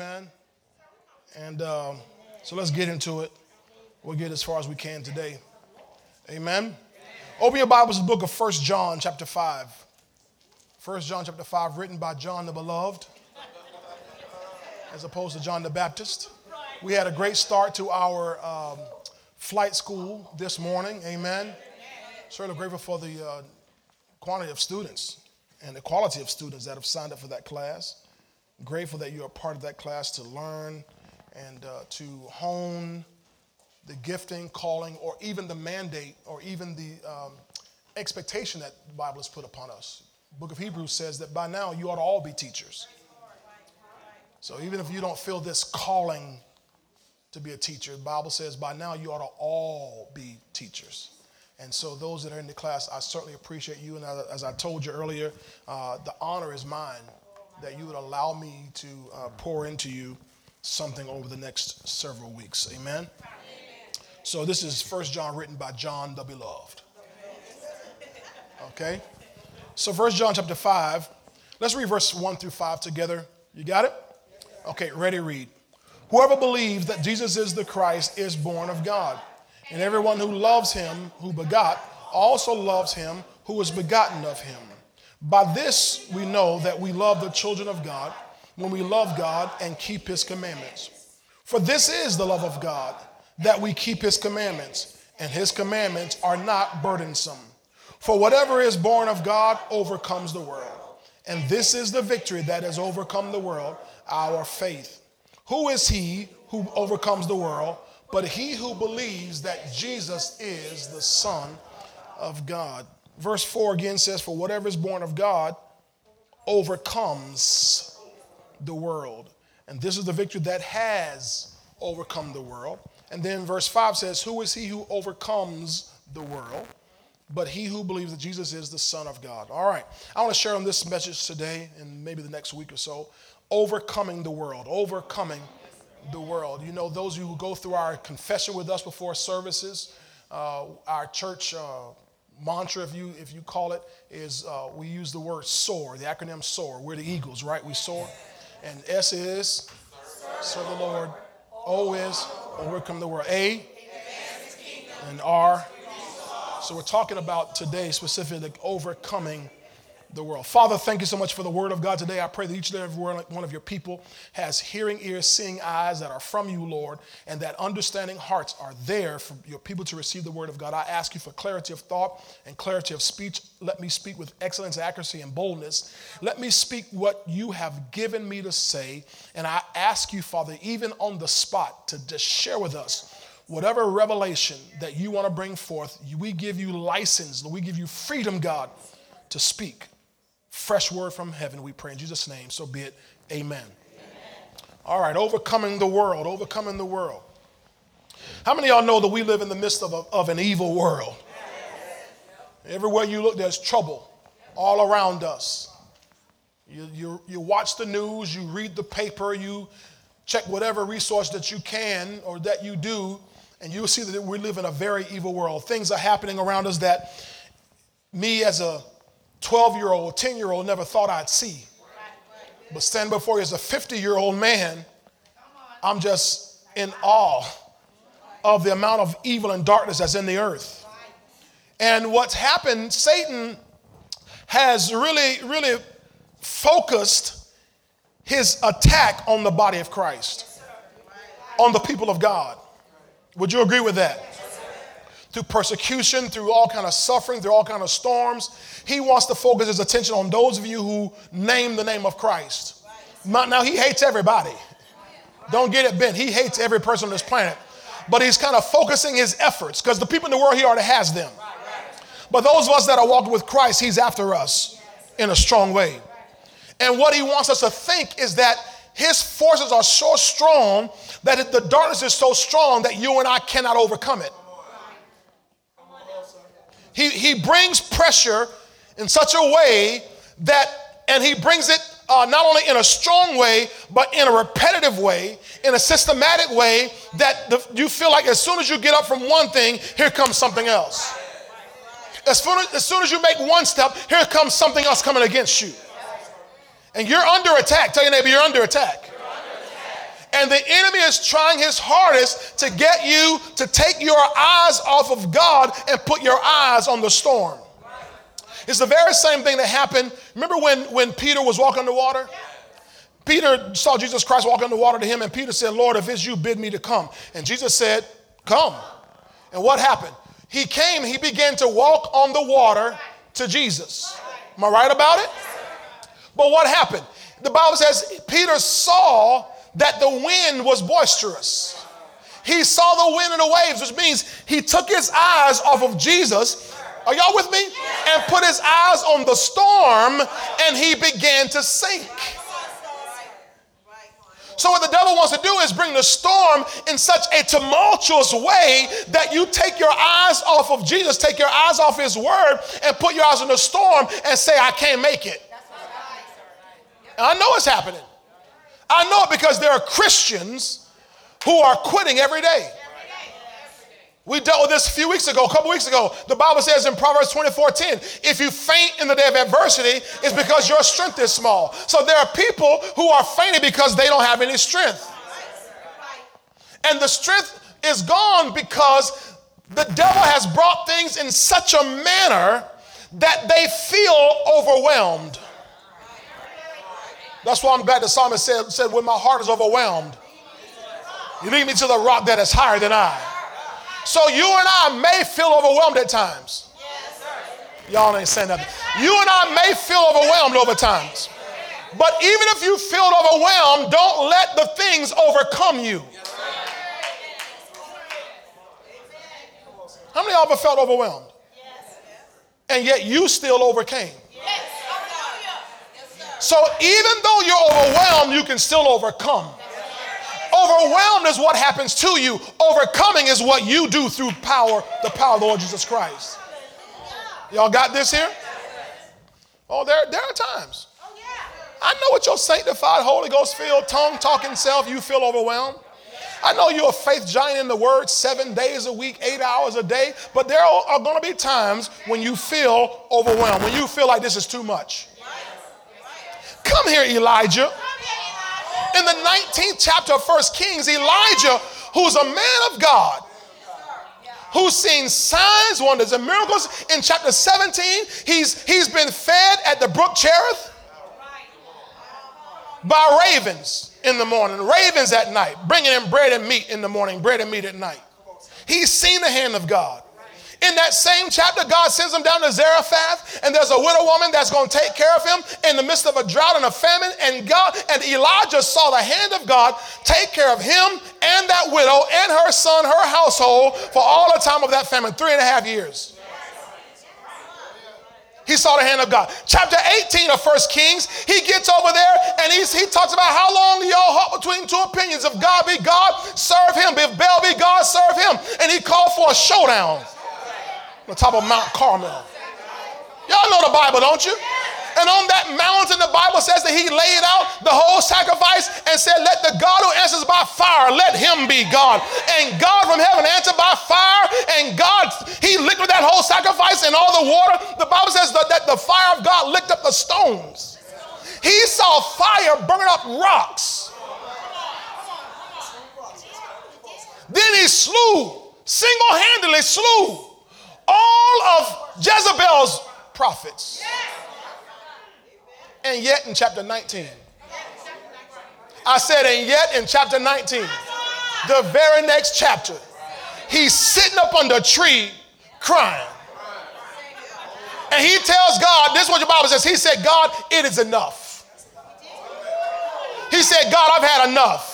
Amen. And um, so let's get into it. We'll get as far as we can today. Amen. Open your Bibles to the book of First John, chapter 5. First John, chapter 5, written by John the Beloved, as opposed to John the Baptist. We had a great start to our um, flight school this morning. Amen. Certainly grateful for the uh, quantity of students and the quality of students that have signed up for that class. Grateful that you're a part of that class to learn and uh, to hone the gifting, calling, or even the mandate, or even the um, expectation that the Bible has put upon us. Book of Hebrews says that by now you ought to all be teachers. So even if you don't feel this calling to be a teacher, the Bible says by now you ought to all be teachers. And so those that are in the class, I certainly appreciate you. And as I told you earlier, uh, the honor is mine that you would allow me to uh, pour into you something over the next several weeks. Amen. So this is First John written by John the Beloved. Okay? So First John chapter 5. Let's read verse 1 through 5 together. You got it? Okay, ready, read. Whoever believes that Jesus is the Christ is born of God. And everyone who loves him, who begot, also loves him who was begotten of him. By this we know that we love the children of God when we love God and keep his commandments. For this is the love of God, that we keep his commandments, and his commandments are not burdensome. For whatever is born of God overcomes the world. And this is the victory that has overcome the world, our faith. Who is he who overcomes the world but he who believes that Jesus is the Son of God? Verse 4 again says, For whatever is born of God overcomes the world. And this is the victory that has overcome the world. And then verse 5 says, Who is he who overcomes the world? But he who believes that Jesus is the Son of God. All right. I want to share on this message today and maybe the next week or so. Overcoming the world. Overcoming the world. You know, those of you who go through our confession with us before services, uh, our church uh, mantra, if you if you call it, is uh, we use the word soar, the acronym SOAR. We're the Eagles, right? We soar. And S is serve the Lord. O is overcome the world. A and R. So we're talking about today specifically overcoming the world. Father, thank you so much for the word of God today. I pray that each and every one of your people has hearing ears, seeing eyes that are from you, Lord, and that understanding hearts are there for your people to receive the word of God. I ask you for clarity of thought and clarity of speech. Let me speak with excellence, accuracy, and boldness. Let me speak what you have given me to say. And I ask you, Father, even on the spot, to just share with us whatever revelation that you want to bring forth. We give you license, we give you freedom, God, to speak fresh word from heaven, we pray in Jesus' name. So be it. Amen. Amen. All right, overcoming the world, overcoming the world. How many of y'all know that we live in the midst of, a, of an evil world? Everywhere you look, there's trouble all around us. You, you, you watch the news, you read the paper, you check whatever resource that you can or that you do, and you'll see that we live in a very evil world. Things are happening around us that me as a 12 year old, 10 year old never thought I'd see. But stand before you as a 50 year old man, I'm just in awe of the amount of evil and darkness that's in the earth. And what's happened, Satan has really, really focused his attack on the body of Christ, on the people of God. Would you agree with that? Through persecution, through all kind of suffering, through all kind of storms. He wants to focus his attention on those of you who name the name of Christ. Now, he hates everybody. Don't get it bent. He hates every person on this planet. But he's kind of focusing his efforts because the people in the world, he already has them. But those of us that are walking with Christ, he's after us in a strong way. And what he wants us to think is that his forces are so strong that the darkness is so strong that you and I cannot overcome it. He, he brings pressure in such a way that, and he brings it uh, not only in a strong way, but in a repetitive way, in a systematic way that the, you feel like as soon as you get up from one thing, here comes something else. As soon as, as soon as you make one step, here comes something else coming against you. And you're under attack. Tell your neighbor, you're under attack. And the enemy is trying his hardest to get you to take your eyes off of God and put your eyes on the storm. It's the very same thing that happened. Remember when, when Peter was walking the water? Peter saw Jesus Christ walking the water to him, and Peter said, Lord, if it's you, bid me to come. And Jesus said, Come. And what happened? He came, he began to walk on the water to Jesus. Am I right about it? But what happened? The Bible says Peter saw that the wind was boisterous. He saw the wind and the waves, which means he took his eyes off of Jesus. Are y'all with me? And put his eyes on the storm and he began to sink. So, what the devil wants to do is bring the storm in such a tumultuous way that you take your eyes off of Jesus, take your eyes off his word, and put your eyes on the storm and say, I can't make it. And I know it's happening. I know it because there are Christians who are quitting every day. We dealt with this a few weeks ago, a couple weeks ago. The Bible says in Proverbs 24 10, if you faint in the day of adversity, it's because your strength is small. So there are people who are fainting because they don't have any strength. And the strength is gone because the devil has brought things in such a manner that they feel overwhelmed. That's why I'm glad the psalmist said, said When my heart is overwhelmed, you lead me to the rock that is higher than I. So you and I may feel overwhelmed at times. Y'all ain't saying nothing. You and I may feel overwhelmed over times. But even if you feel overwhelmed, don't let the things overcome you. How many of y'all ever felt overwhelmed? And yet you still overcame. So even though you're overwhelmed, you can still overcome. Overwhelmed is what happens to you. Overcoming is what you do through power, the power of the Lord Jesus Christ. Y'all got this here? Oh, there, there are times. I know what your sanctified, Holy Ghost filled, tongue talking self, you feel overwhelmed. I know you're a faith giant in the word seven days a week, eight hours a day, but there are going to be times when you feel overwhelmed, when you feel like this is too much. Come here, Elijah in the 19th chapter of First Kings, Elijah, who's a man of God, who's seen signs, wonders, and miracles. In chapter 17, he's, he's been fed at the brook Cherith by ravens in the morning, ravens at night, bringing him bread and meat in the morning, bread and meat at night. He's seen the hand of God. In that same chapter, God sends him down to Zarephath, and there's a widow woman that's going to take care of him in the midst of a drought and a famine. And God and Elijah saw the hand of God take care of him and that widow and her son, her household for all the time of that famine, three and a half years. He saw the hand of God. Chapter 18 of First Kings, he gets over there and he's, he talks about how long y'all halt between two opinions. If God be God, serve him. If Baal be God, serve him. And he called for a showdown the top of Mount Carmel. Y'all know the Bible, don't you? And on that mountain, the Bible says that he laid out the whole sacrifice and said, Let the God who answers by fire, let him be God. And God from heaven answered by fire, and God, he licked with that whole sacrifice and all the water. The Bible says that, that the fire of God licked up the stones. He saw fire burn up rocks. Then he slew, single handedly slew all of Jezebel's prophets. And yet in chapter 19, I said, and yet in chapter 19, the very next chapter, he's sitting up under a tree crying. And he tells God, this is what your Bible says. He said, God, it is enough. He said, God, I've had enough.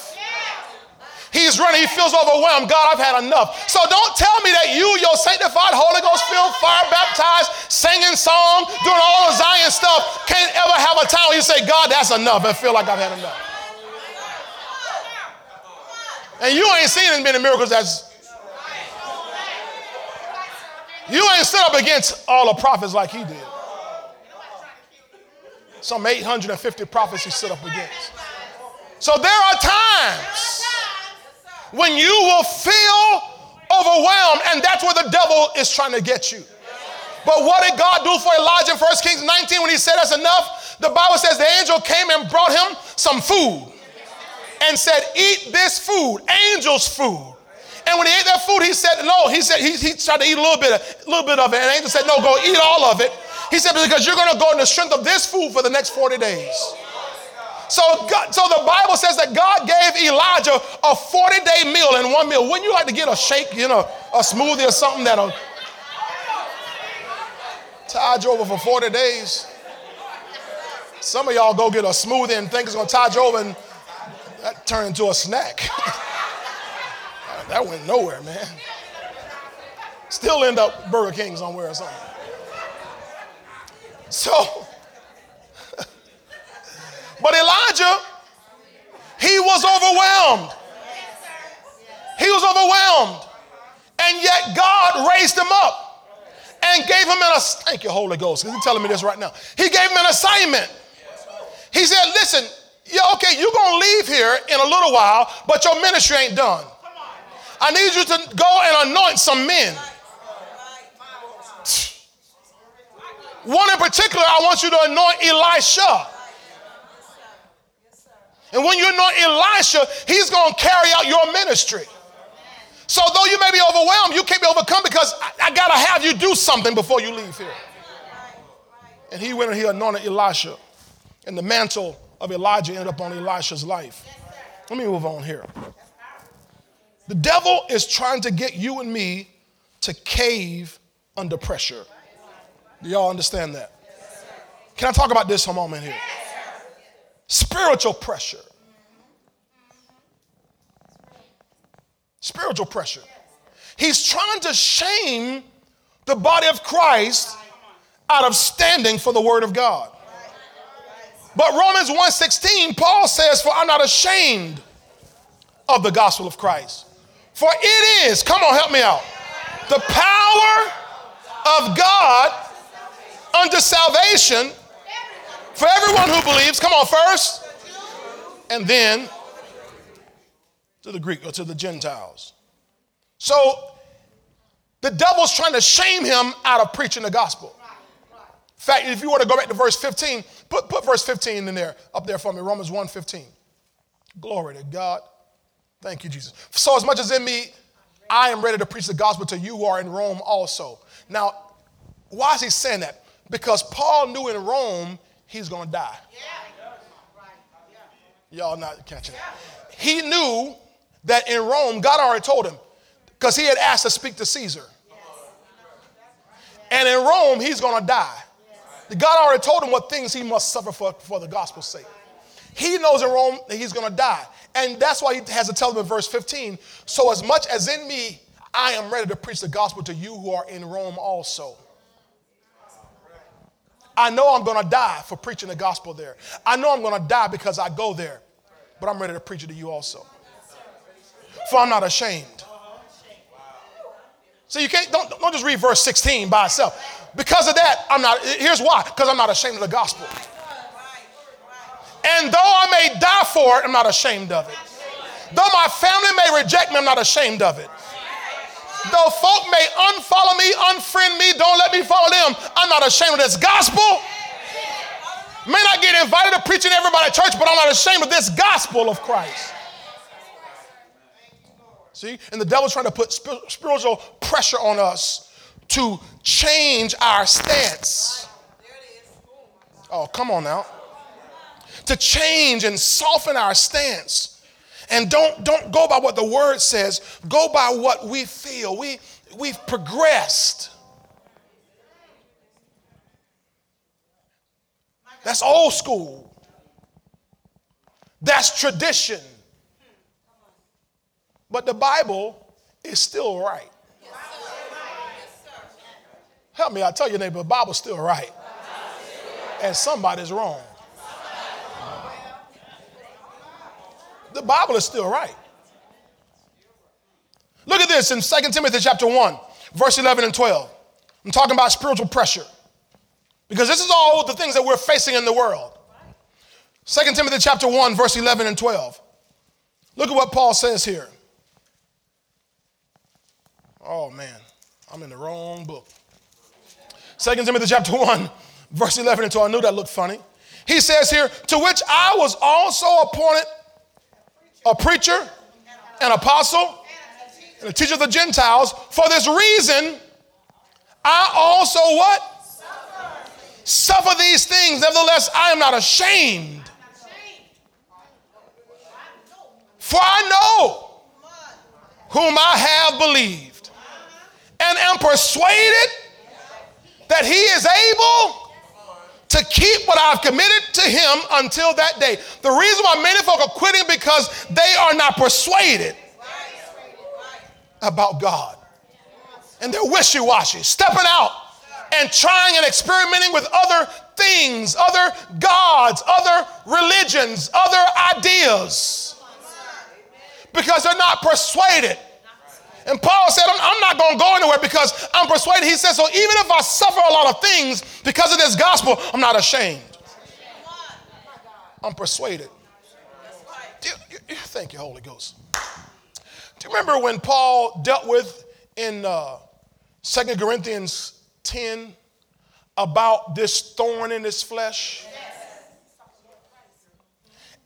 He's running, he feels overwhelmed. God, I've had enough. So don't tell me that you, your sanctified, Holy Ghost filled, fire baptized, singing song, doing all the Zion stuff, can't ever have a time where you say, God, that's enough, and feel like I've had enough. And you ain't seen as many miracles as you ain't stood up against all the prophets like he did. Some 850 prophets he stood up against. So there are times when you will feel overwhelmed, and that's where the devil is trying to get you. But what did God do for Elijah in 1 Kings 19 when he said that's enough? The Bible says the angel came and brought him some food. and said, Eat this food, angels' food. And when he ate that food, he said, No, he said, he, he tried to eat a little bit, a little bit of it. And the angel said, No, go eat all of it. He said, Because you're going to go in the strength of this food for the next 40 days. So, God, so the Bible says that God gave Elijah a 40 day meal in one meal. Wouldn't you like to get a shake, you know, a smoothie or something that'll tide you over for 40 days? Some of y'all go get a smoothie and think it's gonna tide you over and that turned into a snack. that went nowhere, man. Still end up Burger King somewhere or something. So, but Elijah, he was overwhelmed. He was overwhelmed. And yet God raised him up and gave him an assignment. thank you, Holy Ghost, he's telling me this right now. He gave him an assignment. He said, listen, yeah, okay, you're gonna leave here in a little while, but your ministry ain't done. I need you to go and anoint some men. One in particular, I want you to anoint Elisha. And when you anoint Elisha, he's going to carry out your ministry. So though you may be overwhelmed, you can't be overcome because I, I got to have you do something before you leave here. And he went and he anointed Elisha. And the mantle of Elijah ended up on Elisha's life. Let me move on here. The devil is trying to get you and me to cave under pressure. Do y'all understand that? Can I talk about this for a moment here? Spiritual pressure. Spiritual pressure. He's trying to shame the body of Christ out of standing for the word of God. But Romans 1:16, Paul says, For I'm not ashamed of the gospel of Christ. For it is, come on, help me out, the power of God unto salvation for everyone who believes, come on, first, and then to the Greek or to the Gentiles. So the devil's trying to shame him out of preaching the gospel. In fact, if you want to go back to verse 15, put, put verse 15 in there, up there for me, Romans 1 15. Glory to God. Thank you, Jesus. So, as much as in me, I am ready to preach the gospel to you who are in Rome also. Now, why is he saying that? Because Paul knew in Rome he's going to die. Y'all not catching it. He knew that in Rome, God already told him, because he had asked to speak to Caesar. And in Rome, he's going to die. God already told him what things he must suffer for, for the gospel's sake. He knows in Rome that he's going to die. And that's why he has to tell them in verse 15 so as much as in me, I am ready to preach the gospel to you who are in Rome also. I know I'm going to die for preaching the gospel there. I know I'm going to die because I go there, but I'm ready to preach it to you also. For I'm not ashamed. So you can't, don't, don't just read verse 16 by itself. Because of that, I'm not, here's why because I'm not ashamed of the gospel. And though I may die for it, I'm not ashamed of it. Though my family may reject me, I'm not ashamed of it. Though folk may unfollow me, unfriend me, don't let me follow them, I'm not ashamed of this gospel. May not get invited to preaching everybody at church, but I'm not ashamed of this gospel of Christ. See? And the devil's trying to put spiritual pressure on us to change our stance. Oh, come on now. To change and soften our stance. And don't, don't go by what the word says, go by what we feel. We, we've progressed. That's old school. That's tradition. But the Bible is still right. Help me, I tell your neighbor, the Bible's still right. And somebody's wrong. The Bible is still right. Look at this in 2 Timothy chapter 1, verse 11 and 12. I'm talking about spiritual pressure. Because this is all the things that we're facing in the world. 2 Timothy chapter 1, verse 11 and 12. Look at what Paul says here. Oh man, I'm in the wrong book. 2 Timothy chapter 1, verse 11 and 12. I knew that looked funny. He says here, to which I was also appointed a preacher, an apostle, and a teacher of the Gentiles. For this reason, I also what? Suffer these things. Nevertheless, I am not ashamed. For I know whom I have believed and am persuaded that he is able to keep what I've committed to him until that day. The reason why many folk are quitting because they are not persuaded about God. And they're wishy washy, stepping out and trying and experimenting with other things, other gods, other religions, other ideas because they're not persuaded. And Paul said, I'm, I'm not going to go anywhere because I'm persuaded. He said, so even if I suffer a lot of things because of this gospel, I'm not ashamed. I'm persuaded. You, you, you, thank you, Holy Ghost. Do you remember when Paul dealt with in uh, 2 Corinthians 10 about this thorn in his flesh?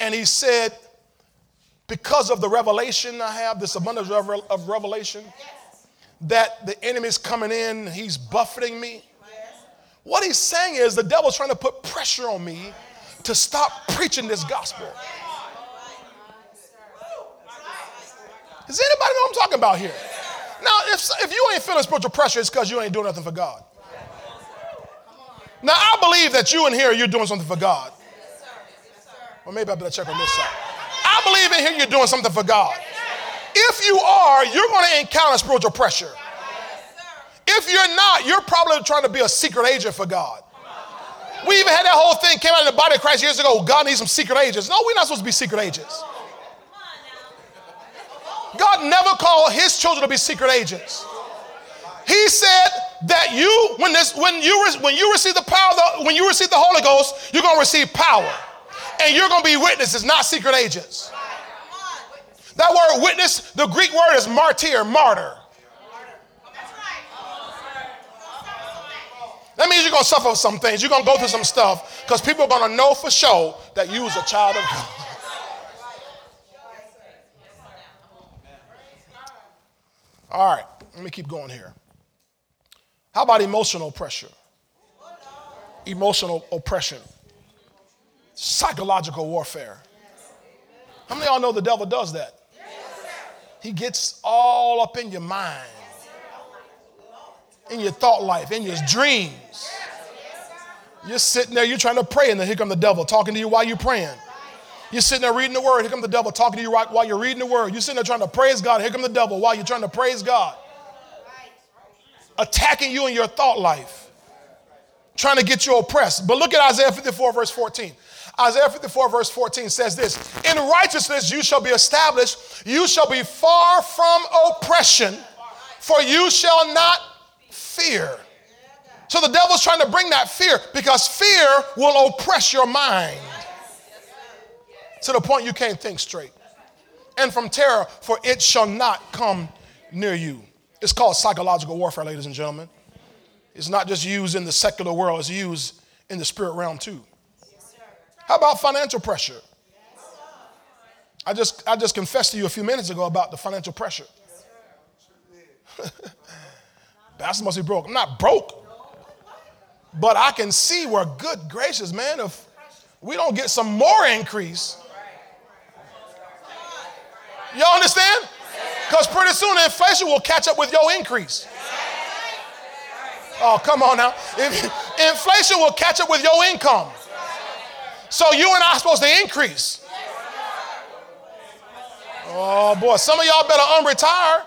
And he said, because of the revelation I have, this abundance of revelation, that the enemy's coming in, he's buffeting me. What he's saying is the devil's trying to put pressure on me to stop preaching this gospel. Does anybody know what I'm talking about here? Now, if, if you ain't feeling spiritual pressure, it's because you ain't doing nothing for God. Now, I believe that you in here, you're doing something for God. Or maybe I better check on this side. I believe in here you're doing something for God. If you are, you're going to encounter spiritual pressure. If you're not, you're probably trying to be a secret agent for God. We even had that whole thing came out in the body of Christ years ago. God needs some secret agents. No, we're not supposed to be secret agents. God never called his children to be secret agents. He said that you, when this, when you when you receive the power, when you receive the Holy Ghost, you're gonna receive power and you're going to be witnesses, not secret agents. That word witness, the Greek word is martyr, martyr. That means you're going to suffer some things. You're going to go through some stuff because people are going to know for sure that you was a child of God. All right, let me keep going here. How about emotional pressure? Emotional oppression psychological warfare. How many of y'all know the devil does that? He gets all up in your mind, in your thought life, in your dreams. You're sitting there, you're trying to pray, and then here come the devil talking to you while you're praying. You're sitting there reading the word, here come the devil talking to you while you're reading the word. You're sitting there trying to praise God, here come the devil while you're trying to praise God. Attacking you in your thought life, trying to get you oppressed. But look at Isaiah 54, verse 14. Isaiah 54, verse 14 says this In righteousness you shall be established, you shall be far from oppression, for you shall not fear. So the devil's trying to bring that fear because fear will oppress your mind to the point you can't think straight. And from terror, for it shall not come near you. It's called psychological warfare, ladies and gentlemen. It's not just used in the secular world, it's used in the spirit realm too. How about financial pressure? I just, I just confessed to you a few minutes ago about the financial pressure. Pastor must be broke. I'm not broke. But I can see where, good gracious, man, if we don't get some more increase. Y'all understand? Because pretty soon inflation will catch up with your increase. Oh, come on now. If, inflation will catch up with your income. So you and I are supposed to increase. Oh boy, some of y'all better unretire.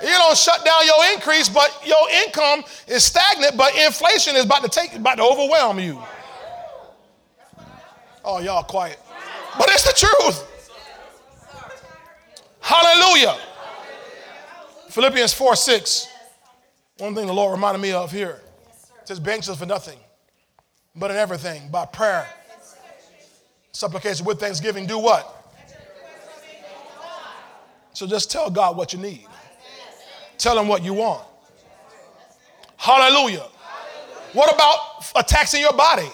you don't shut down your increase, but your income is stagnant, but inflation is about to take about to overwhelm you. Oh, y'all quiet. But it's the truth. Hallelujah. Philippians 4 6. One thing the Lord reminded me of here. It says, Be anxious for nothing, but in everything, by prayer, supplication with thanksgiving, do what? So just tell God what you need. Tell him what you want. Hallelujah. What about attacks in your body?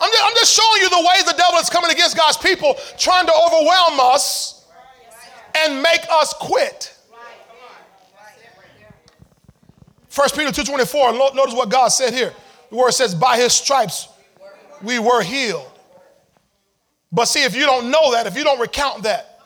I'm just, I'm just showing you the ways the devil is coming against God's people, trying to overwhelm us and make us quit. 1 Peter 2.24, notice what God said here. The word says, by his stripes we were healed. But see, if you don't know that, if you don't recount that,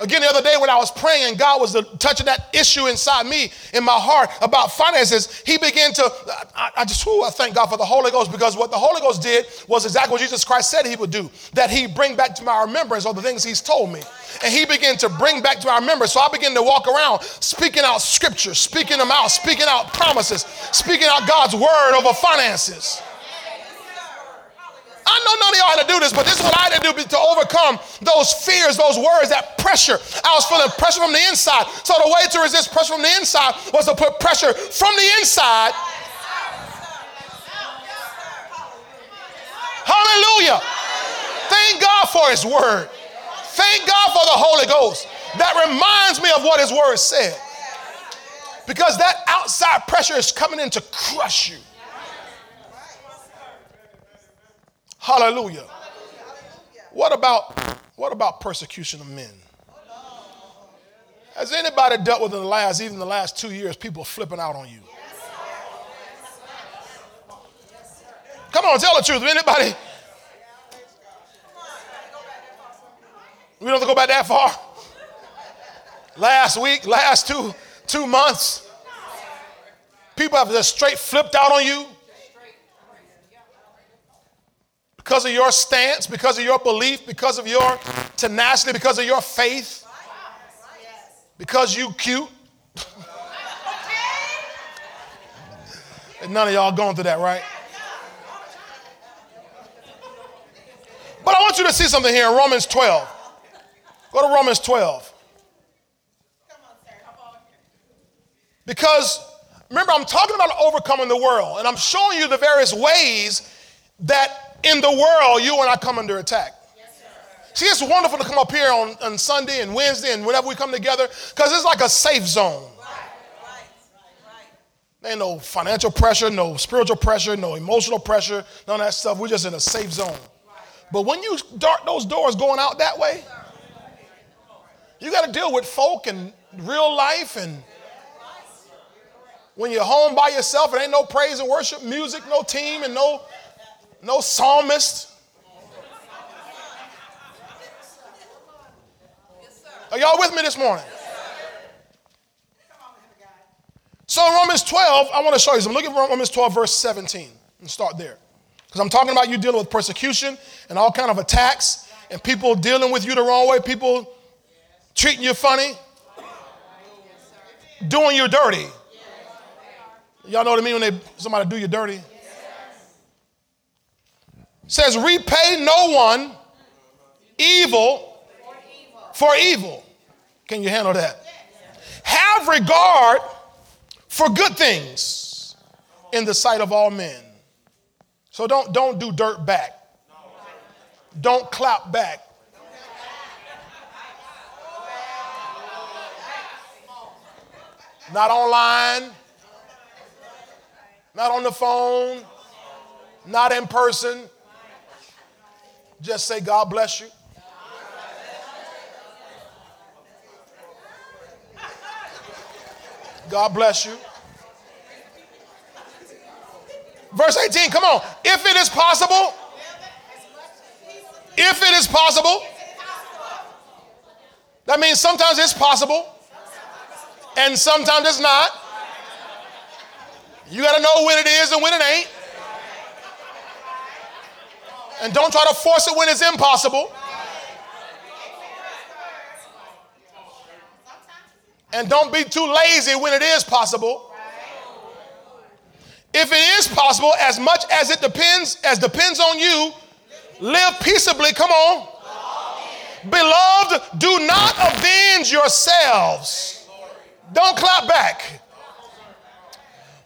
Again, the other day when I was praying, God was touching that issue inside me, in my heart about finances. He began to, I, I just, ooh, I thank God for the Holy Ghost because what the Holy Ghost did was exactly what Jesus Christ said he would do, that he bring back to my remembrance all the things he's told me. And he began to bring back to my remembrance. So I began to walk around speaking out scripture, speaking them out, speaking out promises, speaking out God's word over finances. I know none of y'all had to do this, but this is what I had to do to overcome those fears, those worries, that pressure. I was feeling pressure from the inside. So the way to resist pressure from the inside was to put pressure from the inside. Hallelujah. Thank God for His Word. Thank God for the Holy Ghost. That reminds me of what His Word said. Because that outside pressure is coming in to crush you. Hallelujah. What about what about persecution of men? Has anybody dealt with in the last, even the last two years, people flipping out on you? Come on, tell the truth. Anybody? We don't have to go back that far. Last week, last two two months, people have just straight flipped out on you. Because of your stance, because of your belief, because of your tenacity, because of your faith, because you cute. none of y'all going through that, right? But I want you to see something here in Romans 12. Go to Romans 12. Because remember, I'm talking about overcoming the world, and I'm showing you the various ways that in the world, you and I come under attack. See, it's wonderful to come up here on, on Sunday and Wednesday and whenever we come together because it's like a safe zone. Ain't no financial pressure, no spiritual pressure, no emotional pressure, none of that stuff. We're just in a safe zone. But when you dart those doors going out that way, you got to deal with folk and real life and when you're home by yourself, it ain't no praise and worship music, no team, and no no psalmist. Are y'all with me this morning? So in Romans 12, I want to show you something. Look at Romans 12, verse 17, and start there. Because I'm talking about you dealing with persecution and all kind of attacks, and people dealing with you the wrong way, people treating you funny, doing you dirty. Y'all know what I mean when they somebody do you dirty? Says, repay no one evil for evil. Can you handle that? Have regard for good things in the sight of all men. So don't, don't do dirt back. Don't clap back. Not online, not on the phone, not in person. Just say, God bless you. God bless you. Verse 18, come on. If it is possible, if it is possible, that means sometimes it's possible and sometimes it's not. You got to know when it is and when it ain't. And don't try to force it when it's impossible. And don't be too lazy when it is possible. If it is possible, as much as it depends, as depends on you, live peaceably. Come on. Beloved, do not avenge yourselves. Don't clap back.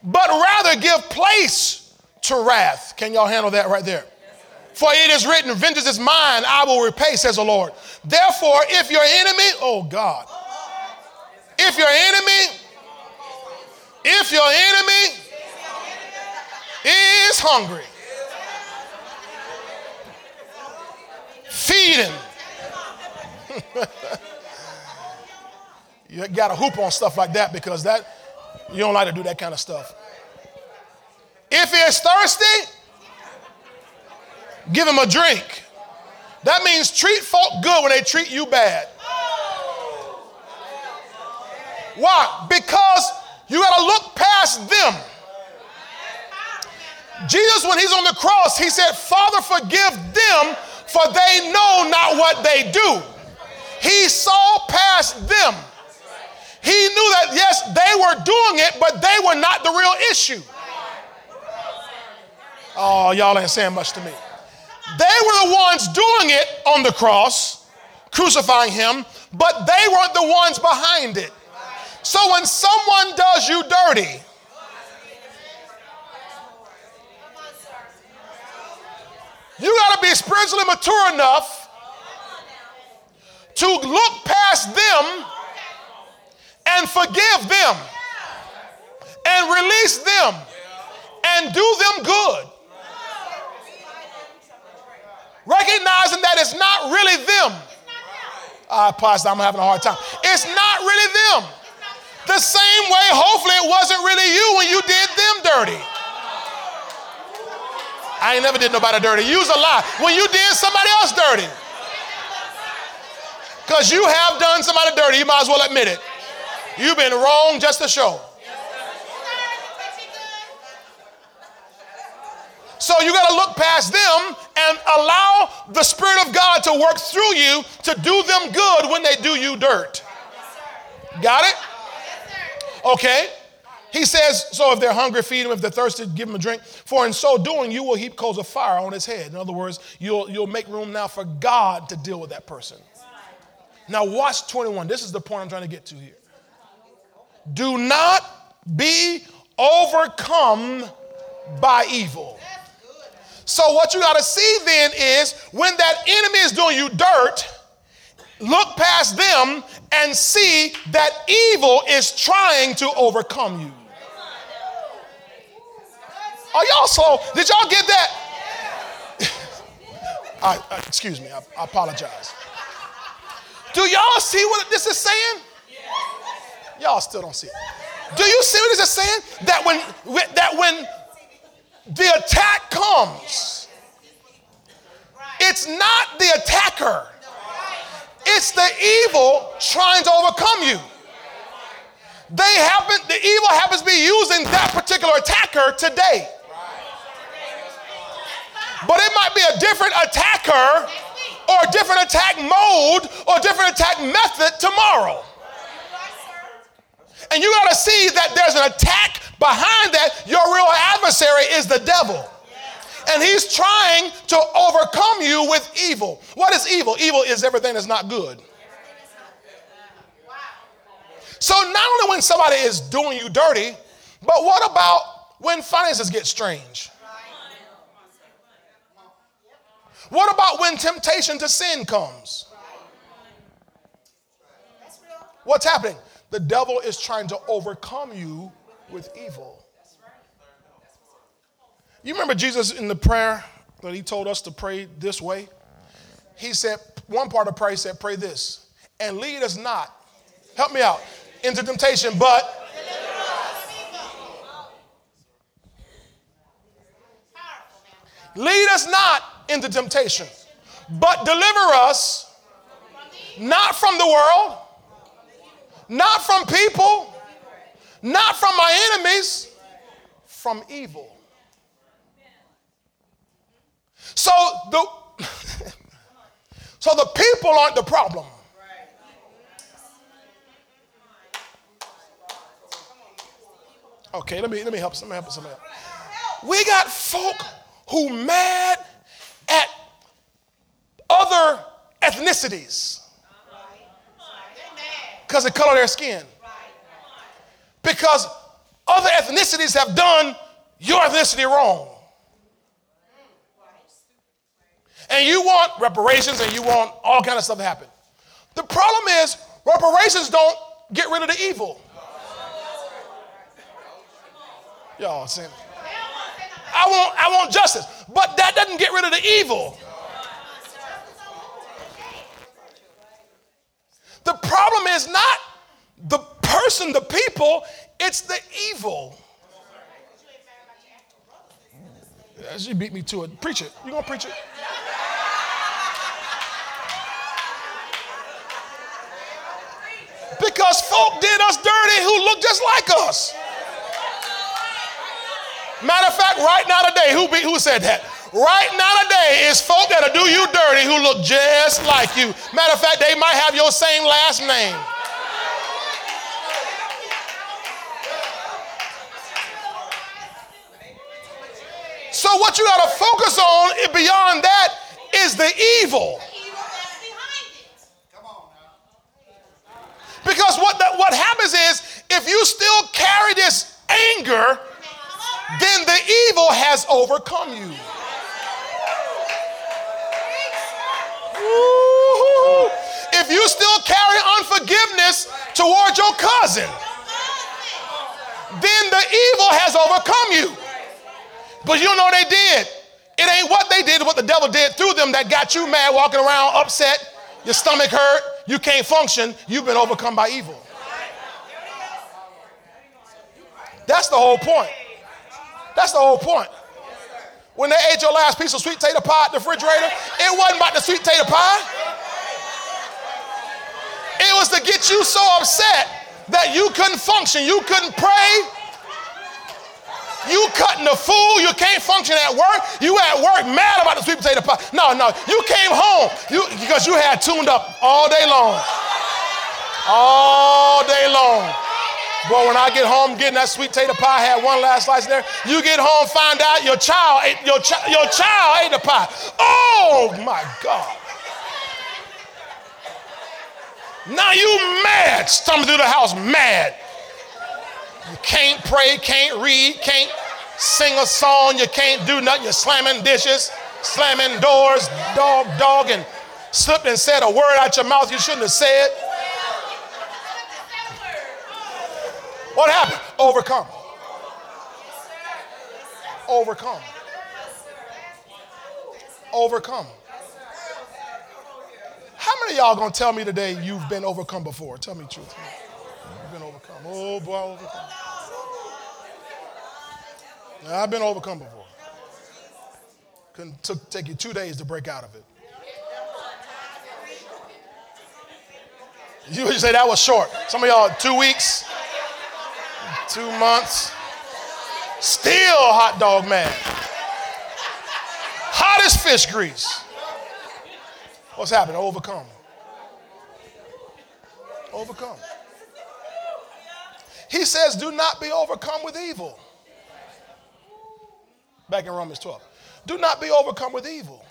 But rather give place to wrath. Can y'all handle that right there? For it is written, Vengeance is mine, I will repay, says the Lord. Therefore, if your enemy, oh God, if your enemy, if your enemy is hungry. Feed him. you got to hoop on stuff like that because that you don't like to do that kind of stuff. If he is thirsty, give him a drink. That means treat folk good when they treat you bad. Why? Because you got to look past them. Jesus, when he's on the cross, he said, Father, forgive them, for they know not what they do. He saw past them. He knew that, yes, they were doing it, but they were not the real issue. Oh, y'all ain't saying much to me. They were the ones doing it on the cross, crucifying him, but they weren't the ones behind it. So when someone does you dirty, you got to be spiritually mature enough to look past them and forgive them and release them and do them good. Recognizing that it's not really them. Uh, Pastor, I'm having a hard time. It's not really them. The same way, hopefully, it wasn't really you when you did them dirty. I ain't never did nobody dirty. Use a lie. When you did somebody else dirty. Because you have done somebody dirty, you might as well admit it. You've been wrong just to show. So you got to look past them and allow the Spirit of God to work through you to do them good when they do you dirt. Got it? Okay. He says, so if they're hungry, feed them. If they're thirsty, give them a drink. For in so doing, you will heap coals of fire on his head. In other words, you'll, you'll make room now for God to deal with that person. Now, watch 21. This is the point I'm trying to get to here. Do not be overcome by evil. So, what you got to see then is when that enemy is doing you dirt, look past them and see that evil is trying to overcome you. Are y'all slow? Did y'all get that? I, uh, excuse me, I, I apologize. Do y'all see what this is saying? Y'all still don't see it. Do you see what this is saying? That when that when the attack comes, it's not the attacker. It's the evil trying to overcome you. They happen, the evil happens to be using that particular attacker today. But it might be a different attacker or a different attack mode or a different attack method tomorrow. And you got to see that there's an attack behind that. Your real adversary is the devil. And he's trying to overcome you with evil. What is evil? Evil is everything that's not good. So not only when somebody is doing you dirty, but what about when finances get strange? What about when temptation to sin comes? What's happening? The devil is trying to overcome you with evil. You remember Jesus in the prayer that he told us to pray this way? He said, one part of prayer, said, pray this, and lead us not, help me out, into temptation, but lead us not into temptation, but deliver us not from the world, not from people, not from my enemies, from evil. So the so the people aren't the problem. Okay, let me let me help somebody help somebody. We got folk who mad at other ethnicities because of the color of their skin. Because other ethnicities have done your ethnicity wrong. And you want reparations and you want all kind of stuff to happen. The problem is reparations don't get rid of the evil. Y'all I I want, I want justice. But that doesn't get rid of the evil. The problem is not the person, the people, it's the evil. Yeah, she beat me to it. Preach it. You gonna preach it? Because folk did us dirty who look just like us. Matter of fact, right now today, who, be, who said that? Right now today is folk that'll do you dirty who look just like you. Matter of fact, they might have your same last name. So what you got to focus on beyond that is the evil. Because what, the, what happens is if you still carry this anger, then the evil has overcome you. If you still carry unforgiveness towards your cousin, then the evil has overcome you. But you know what they did. It ain't what they did, what the devil did through them that got you mad, walking around upset, your stomach hurt, you can't function, you've been overcome by evil. That's the whole point. That's the whole point. When they ate your last piece of sweet potato pie at the refrigerator, it wasn't about the sweet potato pie. It was to get you so upset that you couldn't function, you couldn't pray. You cutting the fool, you can't function at work. You at work mad about the sweet potato pie. No, no, you came home you, because you had tuned up all day long. All day long. Boy, when I get home getting that sweet potato pie, I had one last slice there. You get home, find out your child ate, your, chi- your child ate the pie. Oh my God. Now you mad, stumbling through the house mad. You can't pray, can't read, can't sing a song, you can't do nothing. You're slamming dishes, slamming doors, dog, dog, and slipped and said a word out your mouth you shouldn't have said. What happened? Overcome. Overcome. Overcome. How many y'all gonna tell me today you've been overcome before? Tell me truth. Oh boy, I've been overcome before. Couldn't took, take you two days to break out of it. You would say that was short. Some of y'all, two weeks, two months, still hot dog man. Hot as fish grease. What's happened? Overcome. Overcome. He says, Do not be overcome with evil. Back in Romans 12. Do not be overcome with evil,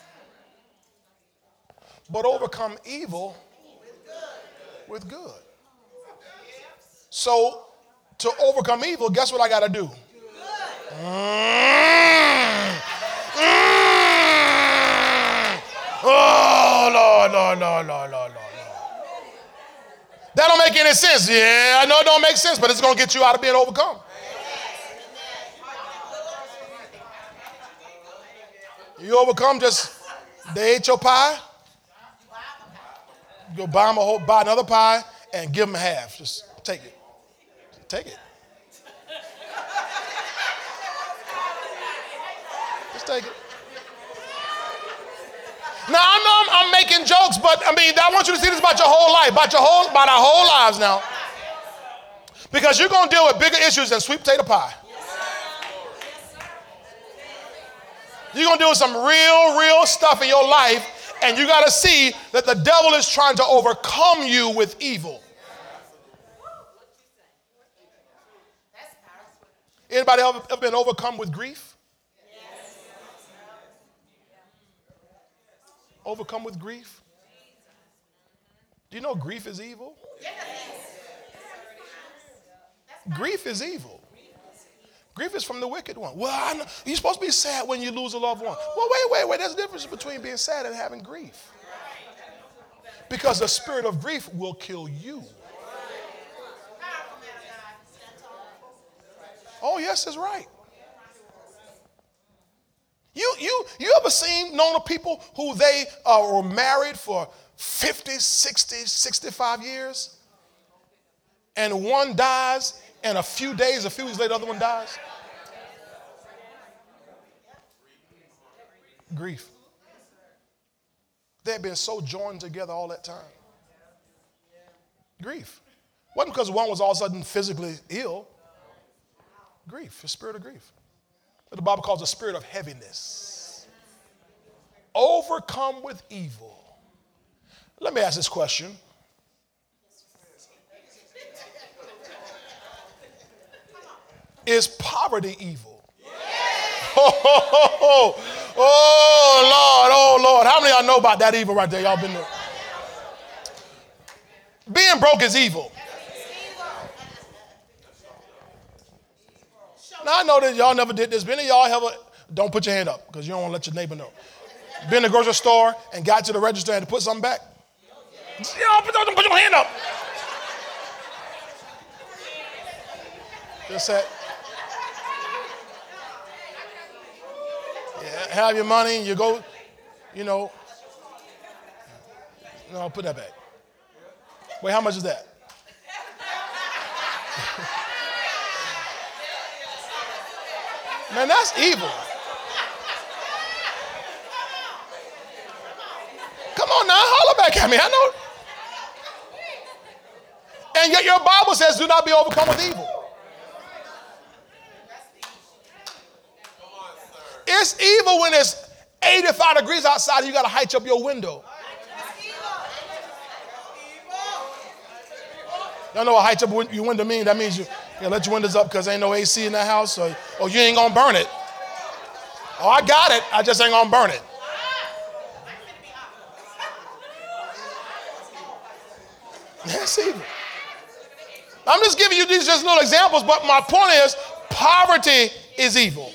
but overcome evil with good. So, to overcome evil, guess what I got to do? Mm. Mm. Oh, Lord, Lord, Lord, Lord, Lord. That don't make any sense. Yeah, I know it don't make sense, but it's going to get you out of being overcome. You overcome just, they ate your pie. You go buy a whole, buy another pie and give them half. Just take it. Take it. Just take it. Now I know I'm, I'm, making jokes, but I mean I want you to see this about your whole life, about your whole, about our whole lives now, because you're gonna deal with bigger issues than sweet potato pie. You're gonna deal with some real, real stuff in your life, and you gotta see that the devil is trying to overcome you with evil. Anybody ever, ever been overcome with grief? Overcome with grief? Do you know grief is evil? Grief is evil. Grief is from the wicked one. Well, you're supposed to be sad when you lose a loved one. Well, wait, wait, wait. There's a difference between being sad and having grief. Because the spirit of grief will kill you. Oh, yes, it's right. Ever seen, known of people who they uh, were married for 50, 60, 65 years? And one dies, and a few days, a few weeks later, the other one dies? Grief. They had been so joined together all that time. Grief. Wasn't because one was all of a sudden physically ill. Grief, a spirit of grief. The Bible calls a spirit of heaviness. Overcome with evil. Let me ask this question. Is poverty evil? Oh, oh, oh, Lord, oh Lord. How many of y'all know about that evil right there? Y'all been there. Being broke is evil. Now I know that y'all never did this. Many of y'all have a don't put your hand up because you don't want to let your neighbor know. Been in the grocery store and got to the register and to put something back. Y'all put, don't put your hand up. Just that. Yeah, have your money, you go, you know. No, put that back. Wait, how much is that? Man, that's evil. Come on now, holler back at me. I know. And yet your Bible says, do not be overcome with evil. It's evil when it's 85 degrees outside and you got to height up your window. Y'all know what height up your window mean? That means you, you let your windows up because ain't no AC in the house, or, or you ain't gonna burn it. Oh, I got it. I just ain't gonna burn it. That's evil. I'm just giving you these just little examples, but my point is poverty is evil.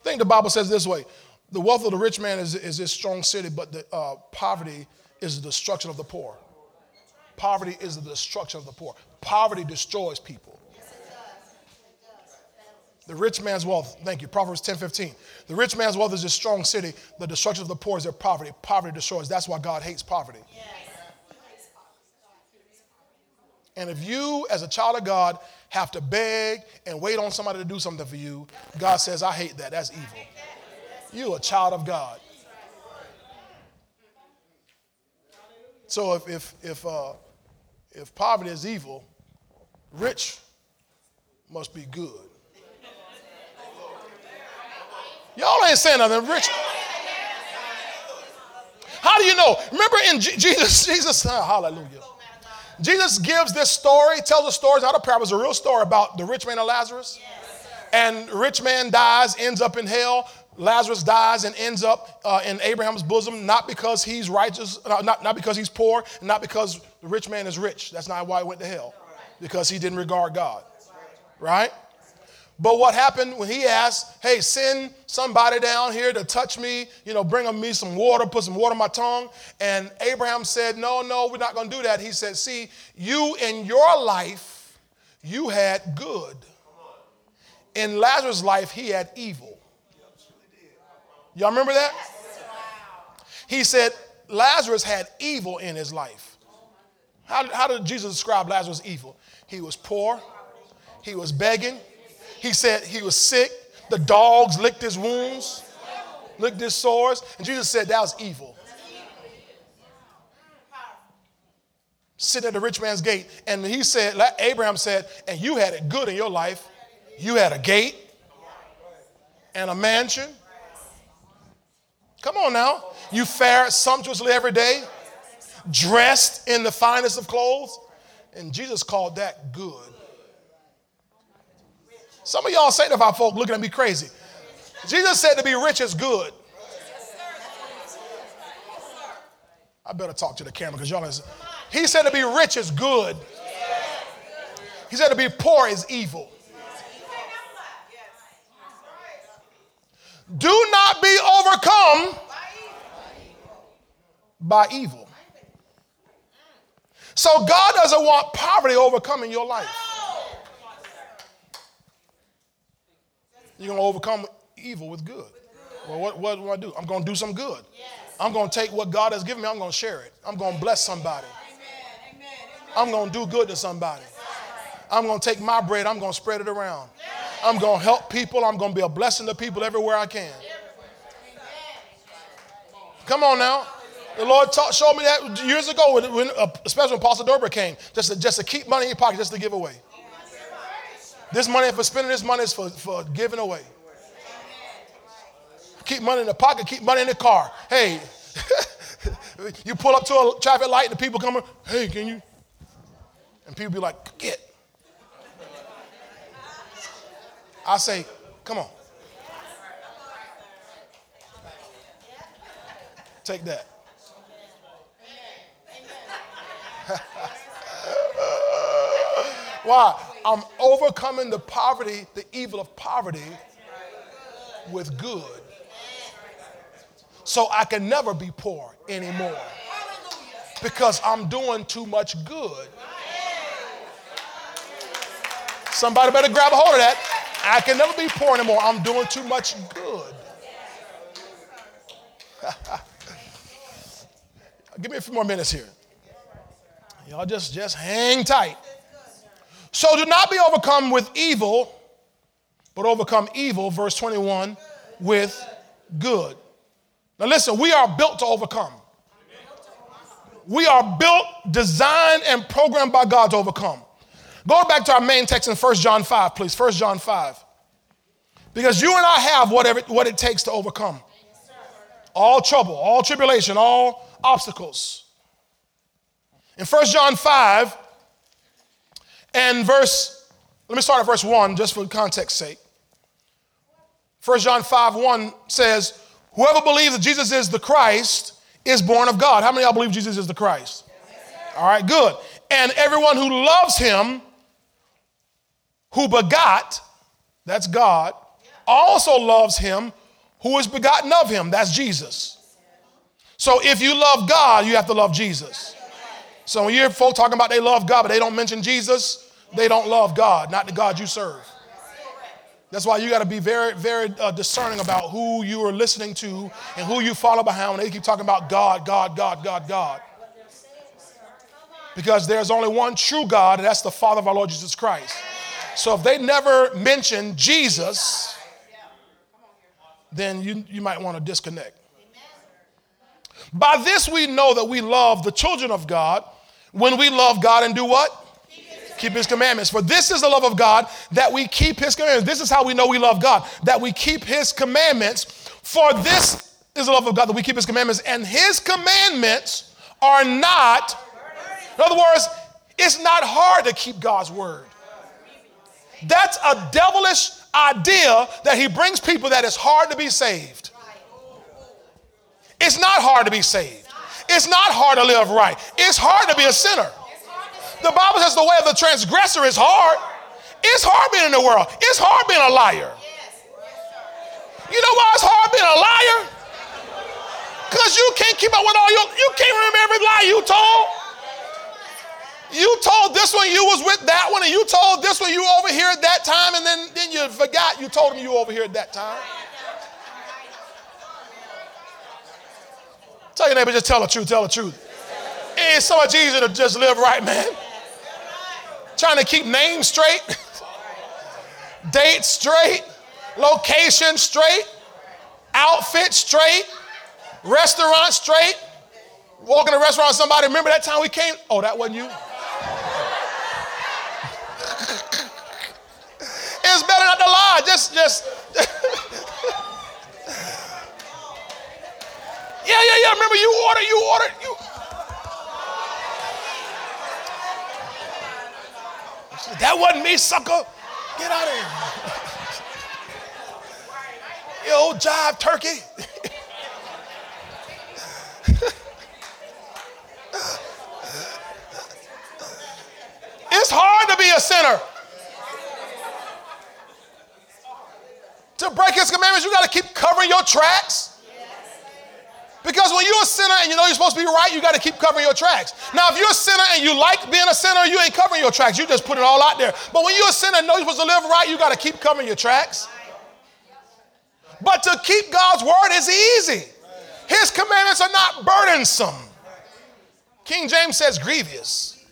I think the Bible says this way the wealth of the rich man is, is this strong city, but the uh, poverty is the destruction of the poor. Poverty is the destruction of the poor. Poverty destroys people. The rich man's wealth, thank you, Proverbs 10 15. The rich man's wealth is a strong city. The destruction of the poor is their poverty. Poverty destroys. That's why God hates poverty. And if you, as a child of God, have to beg and wait on somebody to do something for you, God says, I hate that. That's evil. You're a child of God. So if if if uh, if poverty is evil, rich must be good. Y'all ain't saying nothing. Rich. How do you know? Remember in G- Jesus, Jesus, oh, hallelujah. Jesus gives this story, tells the story, not a parable, it's a real story about the rich man and Lazarus. Yes, and rich man dies, ends up in hell. Lazarus dies and ends up uh, in Abraham's bosom, not because he's righteous, not, not because he's poor, not because the rich man is rich. That's not why he went to hell, because he didn't regard God. Right? But what happened when he asked, hey, send somebody down here to touch me, you know, bring me some water, put some water on my tongue. And Abraham said, no, no, we're not going to do that. He said, see, you in your life, you had good. In Lazarus' life, he had evil. Y'all remember that? He said Lazarus had evil in his life. How, how did Jesus describe Lazarus evil? He was poor, he was begging, he said he was sick, the dogs licked his wounds, licked his sores, and Jesus said that was evil. Sitting at the rich man's gate, and he said, Abraham said, and you had it good in your life. You had a gate and a mansion Come on now. You fare sumptuously every day, dressed in the finest of clothes. And Jesus called that good. Some of y'all sanctified folk looking at me crazy. Jesus said to be rich is good. I better talk to the camera because y'all is. He said to be rich is good. He said to be poor is evil. Do not be overcome by evil. So God doesn't want poverty overcoming your life. You're going to overcome evil with good. Well, what, what do I do? I'm going to do some good. I'm going to take what God has given me, I'm going to share it. I'm going to bless somebody. I'm going to do good to somebody. I'm going to take my bread, I'm going to spread it around. I'm going to help people, I'm going to be a blessing to people everywhere I can. Come on now. The Lord taught, showed me that years ago, when, when, uh, especially when Pastor Dorber came, just to, just to keep money in your pocket, just to give away. This money for spending this money is for, for giving away. Keep money in the pocket, keep money in the car. Hey, you pull up to a traffic light and the people come, hey, can you? And people be like, get. I say, come on. Take that. Why? I'm overcoming the poverty, the evil of poverty with good. So I can never be poor anymore. Because I'm doing too much good. Somebody better grab a hold of that. I can never be poor anymore. I'm doing too much good. Give me a few more minutes here. Y'all just, just hang tight. So do not be overcome with evil, but overcome evil, verse 21, with good. Now listen, we are built to overcome. We are built, designed, and programmed by God to overcome. Go back to our main text in 1 John 5, please. 1 John 5. Because you and I have whatever, what it takes to overcome all trouble, all tribulation, all obstacles. In 1 John 5 and verse, let me start at verse 1 just for context sake. 1 John 5 1 says, Whoever believes that Jesus is the Christ is born of God. How many of y'all believe Jesus is the Christ? All right, good. And everyone who loves him, who begot, that's God, also loves him who is begotten of him, that's Jesus. So if you love God, you have to love Jesus. So when you hear folk talking about they love God, but they don't mention Jesus, they don't love God, not the God you serve. That's why you got to be very, very uh, discerning about who you are listening to and who you follow behind when they keep talking about God, God, God, God, God. Because there's only one true God, and that's the Father of our Lord Jesus Christ. So if they never mention Jesus, then you, you might want to disconnect. By this we know that we love the children of God when we love God and do what? Keep his commandments. For this is the love of God that we keep his commandments. This is how we know we love God, that we keep his commandments. For this is the love of God that we keep his commandments, and his commandments are not, in other words, it's not hard to keep God's word. That's a devilish idea that he brings people that it's hard to be saved. It's not hard to be saved. It's not hard to live right. It's hard to be a sinner. The Bible says the way of the transgressor is hard. It's hard being in the world. It's hard being a liar. You know why it's hard being a liar? Because you can't keep up with all your, you can't remember every lie you told. You told this one you was with that one, and you told this one you over here at that time, and then, then you forgot you told him you over here at that time. Tell your neighbor, just tell the truth, tell the truth. It's so much easier to just live right, man. Trying to keep names straight, date straight, location straight, outfit straight, restaurant straight. Walk in a restaurant, somebody, remember that time we came? Oh, that wasn't you? it's better not to lie. Just, just. Yeah, yeah, yeah. Remember, you ordered, you ordered, you. That wasn't me, sucker. Get out of here. you old jive turkey. it's hard to be a sinner. To break his commandments, you got to keep covering your tracks. Because when you're a sinner and you know you're supposed to be right, you got to keep covering your tracks. Now, if you're a sinner and you like being a sinner, you ain't covering your tracks. You just put it all out there. But when you're a sinner and know you're supposed to live right, you got to keep covering your tracks. But to keep God's word is easy. His commandments are not burdensome. King James says grievous.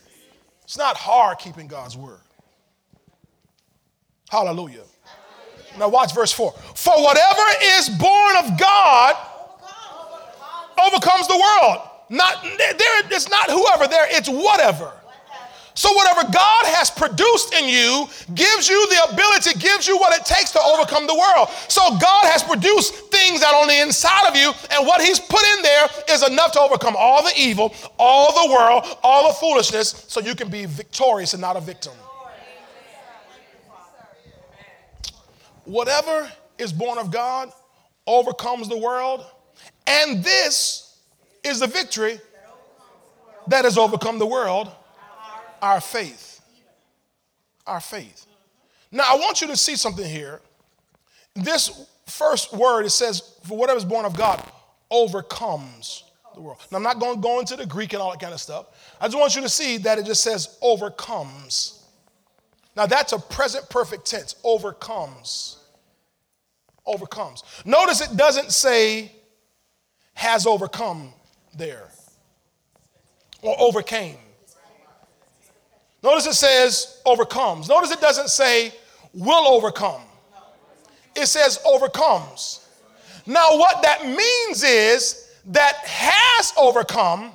It's not hard keeping God's word. Hallelujah. Now watch verse 4. For whatever is born of God overcomes the world. Not there, it's not whoever there, it's whatever. So, whatever God has produced in you gives you the ability, gives you what it takes to overcome the world. So, God has produced things that on the inside of you, and what He's put in there is enough to overcome all the evil, all the world, all the foolishness, so you can be victorious and not a victim. Whatever is born of God overcomes the world, and this is the victory that has overcome the world our faith. Our faith. Now, I want you to see something here. This first word, it says, for whatever is born of God overcomes the world. Now, I'm not going to go into the Greek and all that kind of stuff. I just want you to see that it just says overcomes. Now, that's a present perfect tense, overcomes. Overcomes. Notice it doesn't say has overcome there or overcame. Notice it says overcomes. Notice it doesn't say will overcome, it says overcomes. Now, what that means is that has overcome,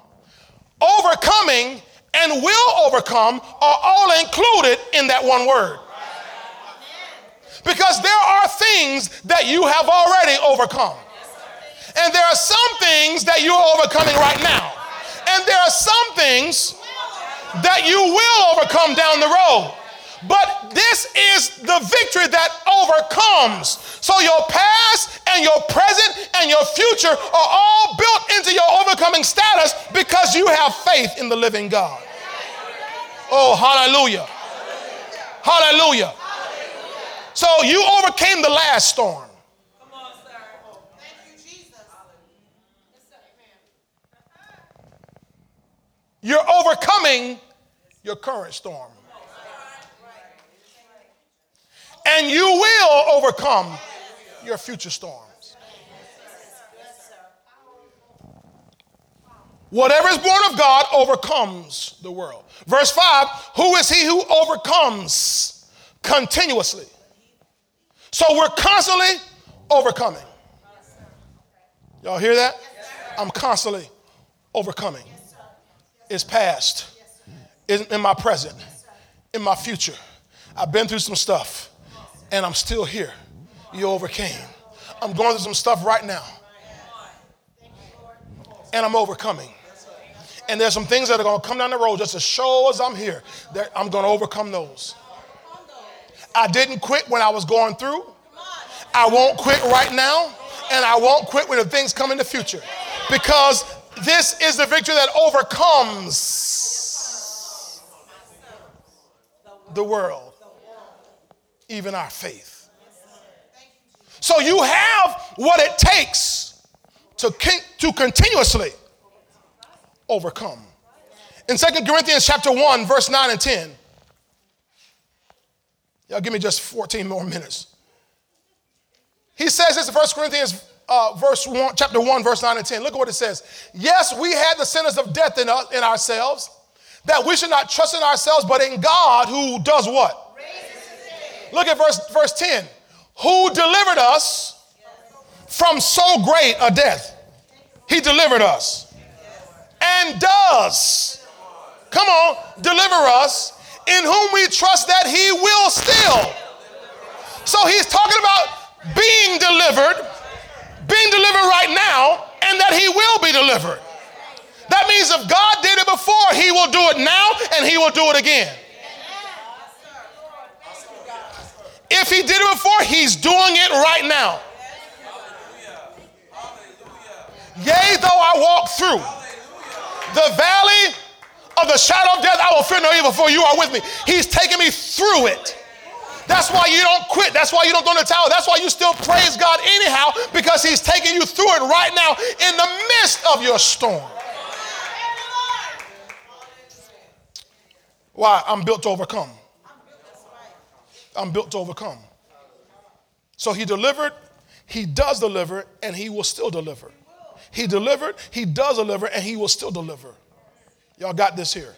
overcoming, and will overcome are all included in that one word. Because there are things that you have already overcome. And there are some things that you are overcoming right now. And there are some things that you will overcome down the road. But this is the victory that overcomes. So your past and your present and your future are all built into your overcoming status because you have faith in the living God. Oh, hallelujah. Hallelujah. So you overcame the last storm. You're overcoming your current storm. And you will overcome your future storms. Whatever is born of God overcomes the world. Verse 5 Who is he who overcomes continuously? So we're constantly overcoming. Y'all hear that? I'm constantly overcoming is past, in my present, in my future. I've been through some stuff and I'm still here. You overcame. I'm going through some stuff right now and I'm overcoming. And there's some things that are going to come down the road just as sure as I'm here that I'm going to overcome those. I didn't quit when I was going through. I won't quit right now, and I won't quit when the things come in the future because this is the victory that overcomes the world, even our faith. So you have what it takes to, to continuously overcome. In Second Corinthians chapter 1, verse 9 and 10, y'all give me just 14 more minutes. He says this in 1 Corinthians uh, verse one, chapter 1, verse 9 and 10. Look at what it says. Yes, we had the sentence of death in, uh, in ourselves, that we should not trust in ourselves, but in God who does what? Look at verse, verse 10. Who delivered us from so great a death? He delivered us and does, come on, deliver us, in whom we trust that He will still. So he's talking about being delivered being delivered right now and that he will be delivered. That means if God did it before, he will do it now and he will do it again. If he did it before, he's doing it right now. Yea, though I walk through the valley of the shadow of death, I will fear no evil, for you are with me. He's taking me through it. That's why you don't quit. That's why you don't throw in the towel. That's why you still praise God anyhow, because He's taking you through it right now in the midst of your storm. Why? I'm built to overcome. I'm built to overcome. So He delivered, he does deliver, and he will still deliver. He delivered, he does deliver, and he will still deliver. Y'all got this here.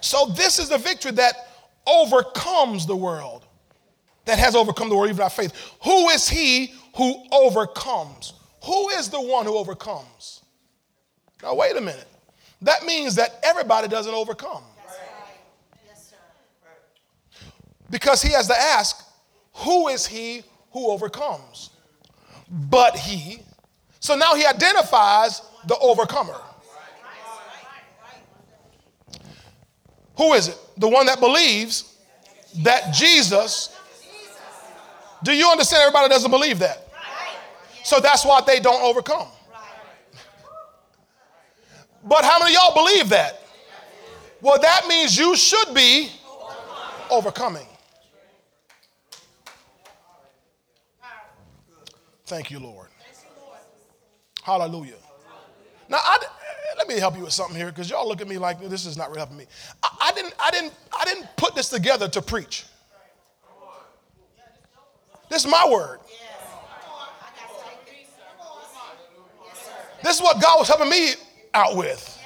So, this is the victory that overcomes the world, that has overcome the world, even our faith. Who is he who overcomes? Who is the one who overcomes? Now, wait a minute. That means that everybody doesn't overcome. Because he has to ask, who is he who overcomes? But he. So now he identifies the overcomer. Who is it? The one that believes that Jesus. Do you understand everybody doesn't believe that? So that's why they don't overcome. But how many y'all believe that? Well, that means you should be overcoming. Thank you, Lord. Hallelujah. Now, I, let me help you with something here because y'all look at me like this is not really helping me. I, I, didn't, I, didn't, I didn't put this together to preach. This is my word. This is what God was helping me out with.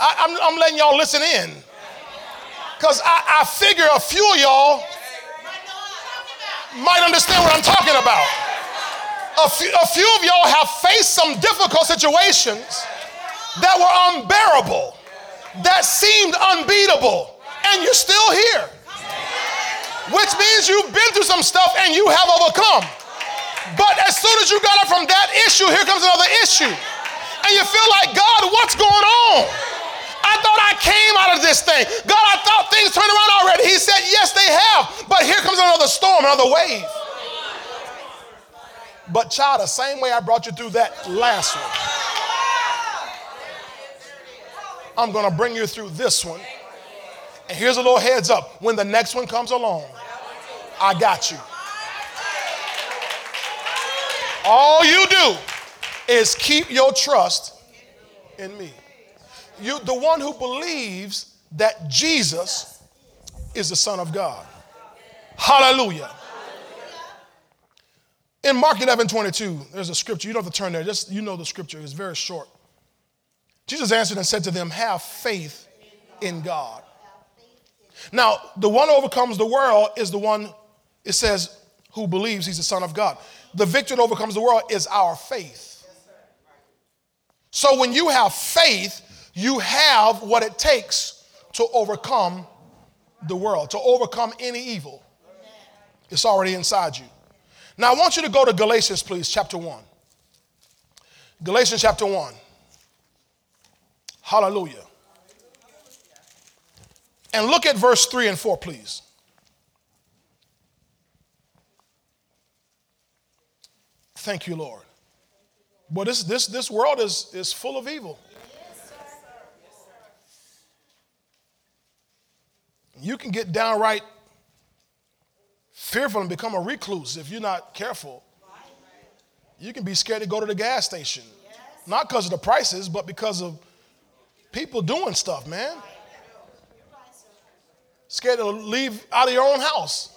I, am letting y'all listen in. Because I, I figure a few of y'all might understand what I'm talking about a few, a few of y'all have faced some difficult situations that were unbearable, that seemed unbeatable, and you're still here. Which means you've been through some stuff and you have overcome. But as soon as you got up from that issue, here comes another issue. And you feel like, God, what's going on? I thought I came out of this thing. God, I thought things turned around already. He said, Yes, they have. But here comes another storm, another wave. But, child, the same way I brought you through that last one, I'm going to bring you through this one. And here's a little heads up when the next one comes along, I got you. All you do is keep your trust in me. You, the one who believes that Jesus is the Son of God. Hallelujah. In Mark 11 22, there's a scripture. You don't have to turn there, just you know the scripture. It's very short. Jesus answered and said to them, Have faith in God. Now, the one who overcomes the world is the one, it says, who believes he's the Son of God. The victor that overcomes the world is our faith. So when you have faith, you have what it takes to overcome the world, to overcome any evil. It's already inside you. Now, I want you to go to Galatians, please, chapter 1. Galatians chapter 1. Hallelujah. And look at verse 3 and 4, please. Thank you, Lord. But this, this, this world is, is full of evil. You can get downright fearful and become a recluse if you're not careful. You can be scared to go to the gas station. Not because of the prices, but because of people doing stuff, man. Scared to leave out of your own house.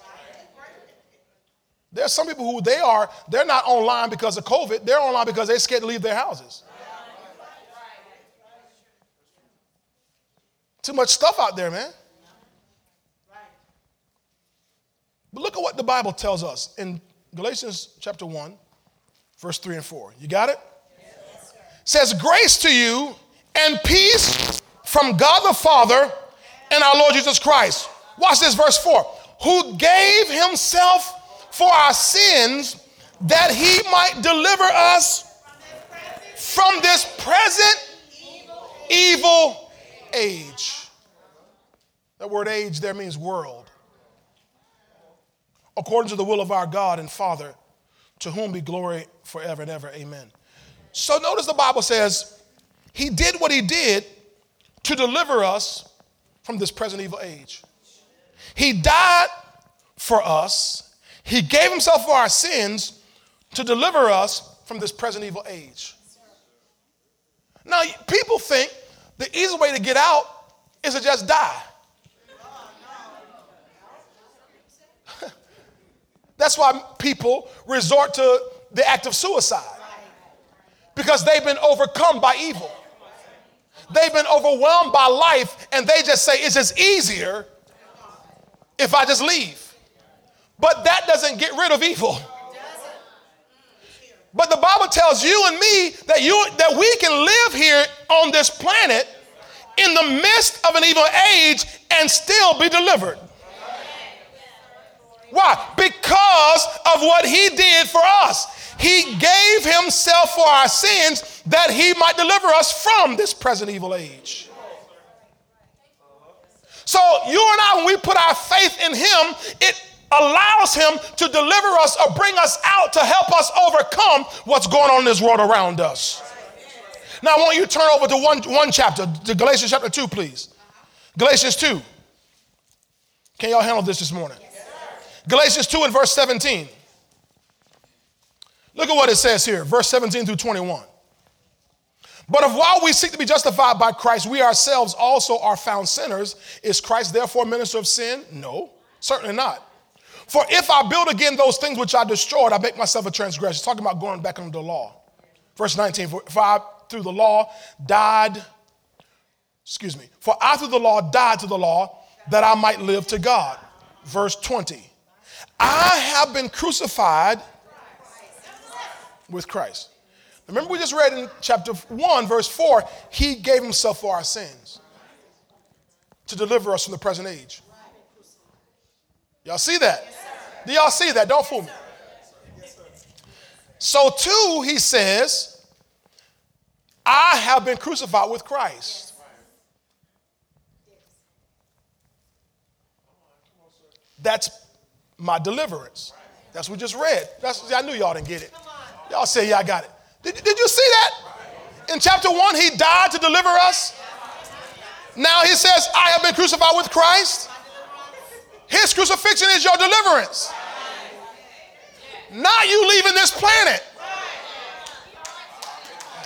There's some people who they are, they're not online because of COVID, they're online because they're scared to leave their houses. Too much stuff out there, man. But look at what the Bible tells us in Galatians chapter 1, verse 3 and 4. You got it? Yes, says, Grace to you and peace from God the Father and our Lord Jesus Christ. Watch this, verse 4. Who gave himself for our sins that he might deliver us from this present evil age. That word age there means world according to the will of our God and Father, to whom be glory forever and ever. Amen. So notice the Bible says, He did what He did to deliver us from this present evil age. He died for us, He gave Himself for our sins to deliver us from this present evil age. Now, people think the easy way to get out is to just die. That's why people resort to the act of suicide because they've been overcome by evil. They've been overwhelmed by life, and they just say, It's just easier if I just leave. But that doesn't get rid of evil. But the Bible tells you and me that you that we can live here on this planet in the midst of an evil age and still be delivered. Why? Because of what he did for us. He gave himself for our sins that he might deliver us from this present evil age. So, you and I, when we put our faith in him, it allows him to deliver us or bring us out to help us overcome what's going on in this world around us. Now, I want you to turn over to one, one chapter, to Galatians chapter 2, please. Galatians 2. Can y'all handle this this morning? Galatians 2 and verse 17. Look at what it says here, verse 17 through 21. But if while we seek to be justified by Christ, we ourselves also are found sinners, is Christ therefore a minister of sin? No, certainly not. For if I build again those things which I destroyed, I make myself a transgressor. Talking about going back under the law. Verse 19, for I through the law died, excuse me, for I through the law died to the law that I might live to God. Verse 20, I have been crucified with Christ. Remember, we just read in chapter 1, verse 4, he gave himself for our sins to deliver us from the present age. Y'all see that? Do y'all see that? Don't fool me. So, too, he says, I have been crucified with Christ. That's my deliverance. That's what we just read. That's, I knew y'all didn't get it. Y'all say, yeah, I got it. Did, did you see that? In chapter one, he died to deliver us. Now he says, I have been crucified with Christ. His crucifixion is your deliverance. Not you leaving this planet.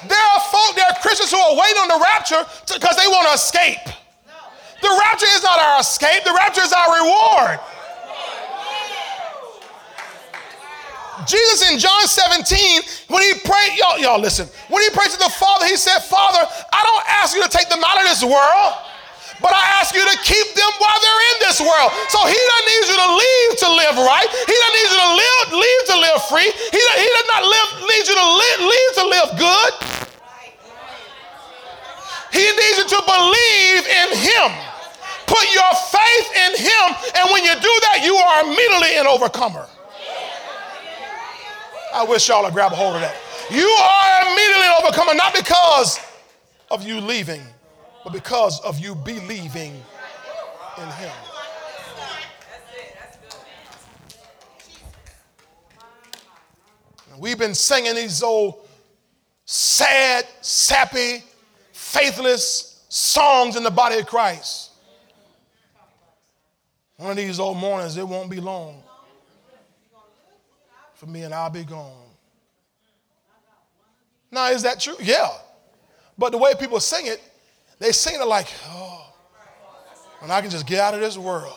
There are folk, there are Christians who are waiting on the rapture because they want to escape. The rapture is not our escape, the rapture is our reward. Jesus in John 17, when he prayed, y'all, y'all listen, when he prayed to the Father, he said, Father, I don't ask you to take them out of this world, but I ask you to keep them while they're in this world. So he doesn't need you to leave to live right. He doesn't need you to live, leave to live free. He, he does not live, need you to live, leave to live good. He needs you to believe in him. Put your faith in him, and when you do that, you are immediately an overcomer. I wish y'all would grab a hold of that. You are immediately overcomer, not because of you leaving, but because of you believing in Him. We've been singing these old sad, sappy, faithless songs in the body of Christ. One of these old mornings, it won't be long for me and I'll be gone. Now, is that true? Yeah. But the way people sing it, they sing it like, oh, and I can just get out of this world.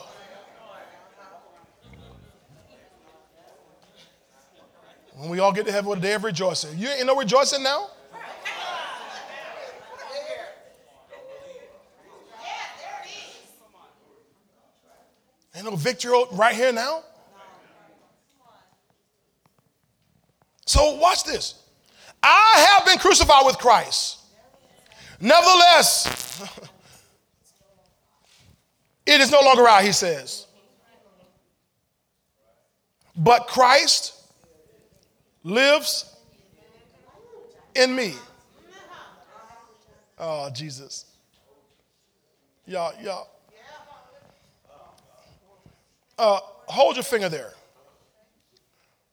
When we all get to heaven with a day of rejoicing. You ain't no rejoicing now? Ain't no victory right here now? So watch this. I have been crucified with Christ. Nevertheless, it is no longer I, he says. But Christ lives in me. Oh, Jesus. Y'all, y'all. Uh, hold your finger there.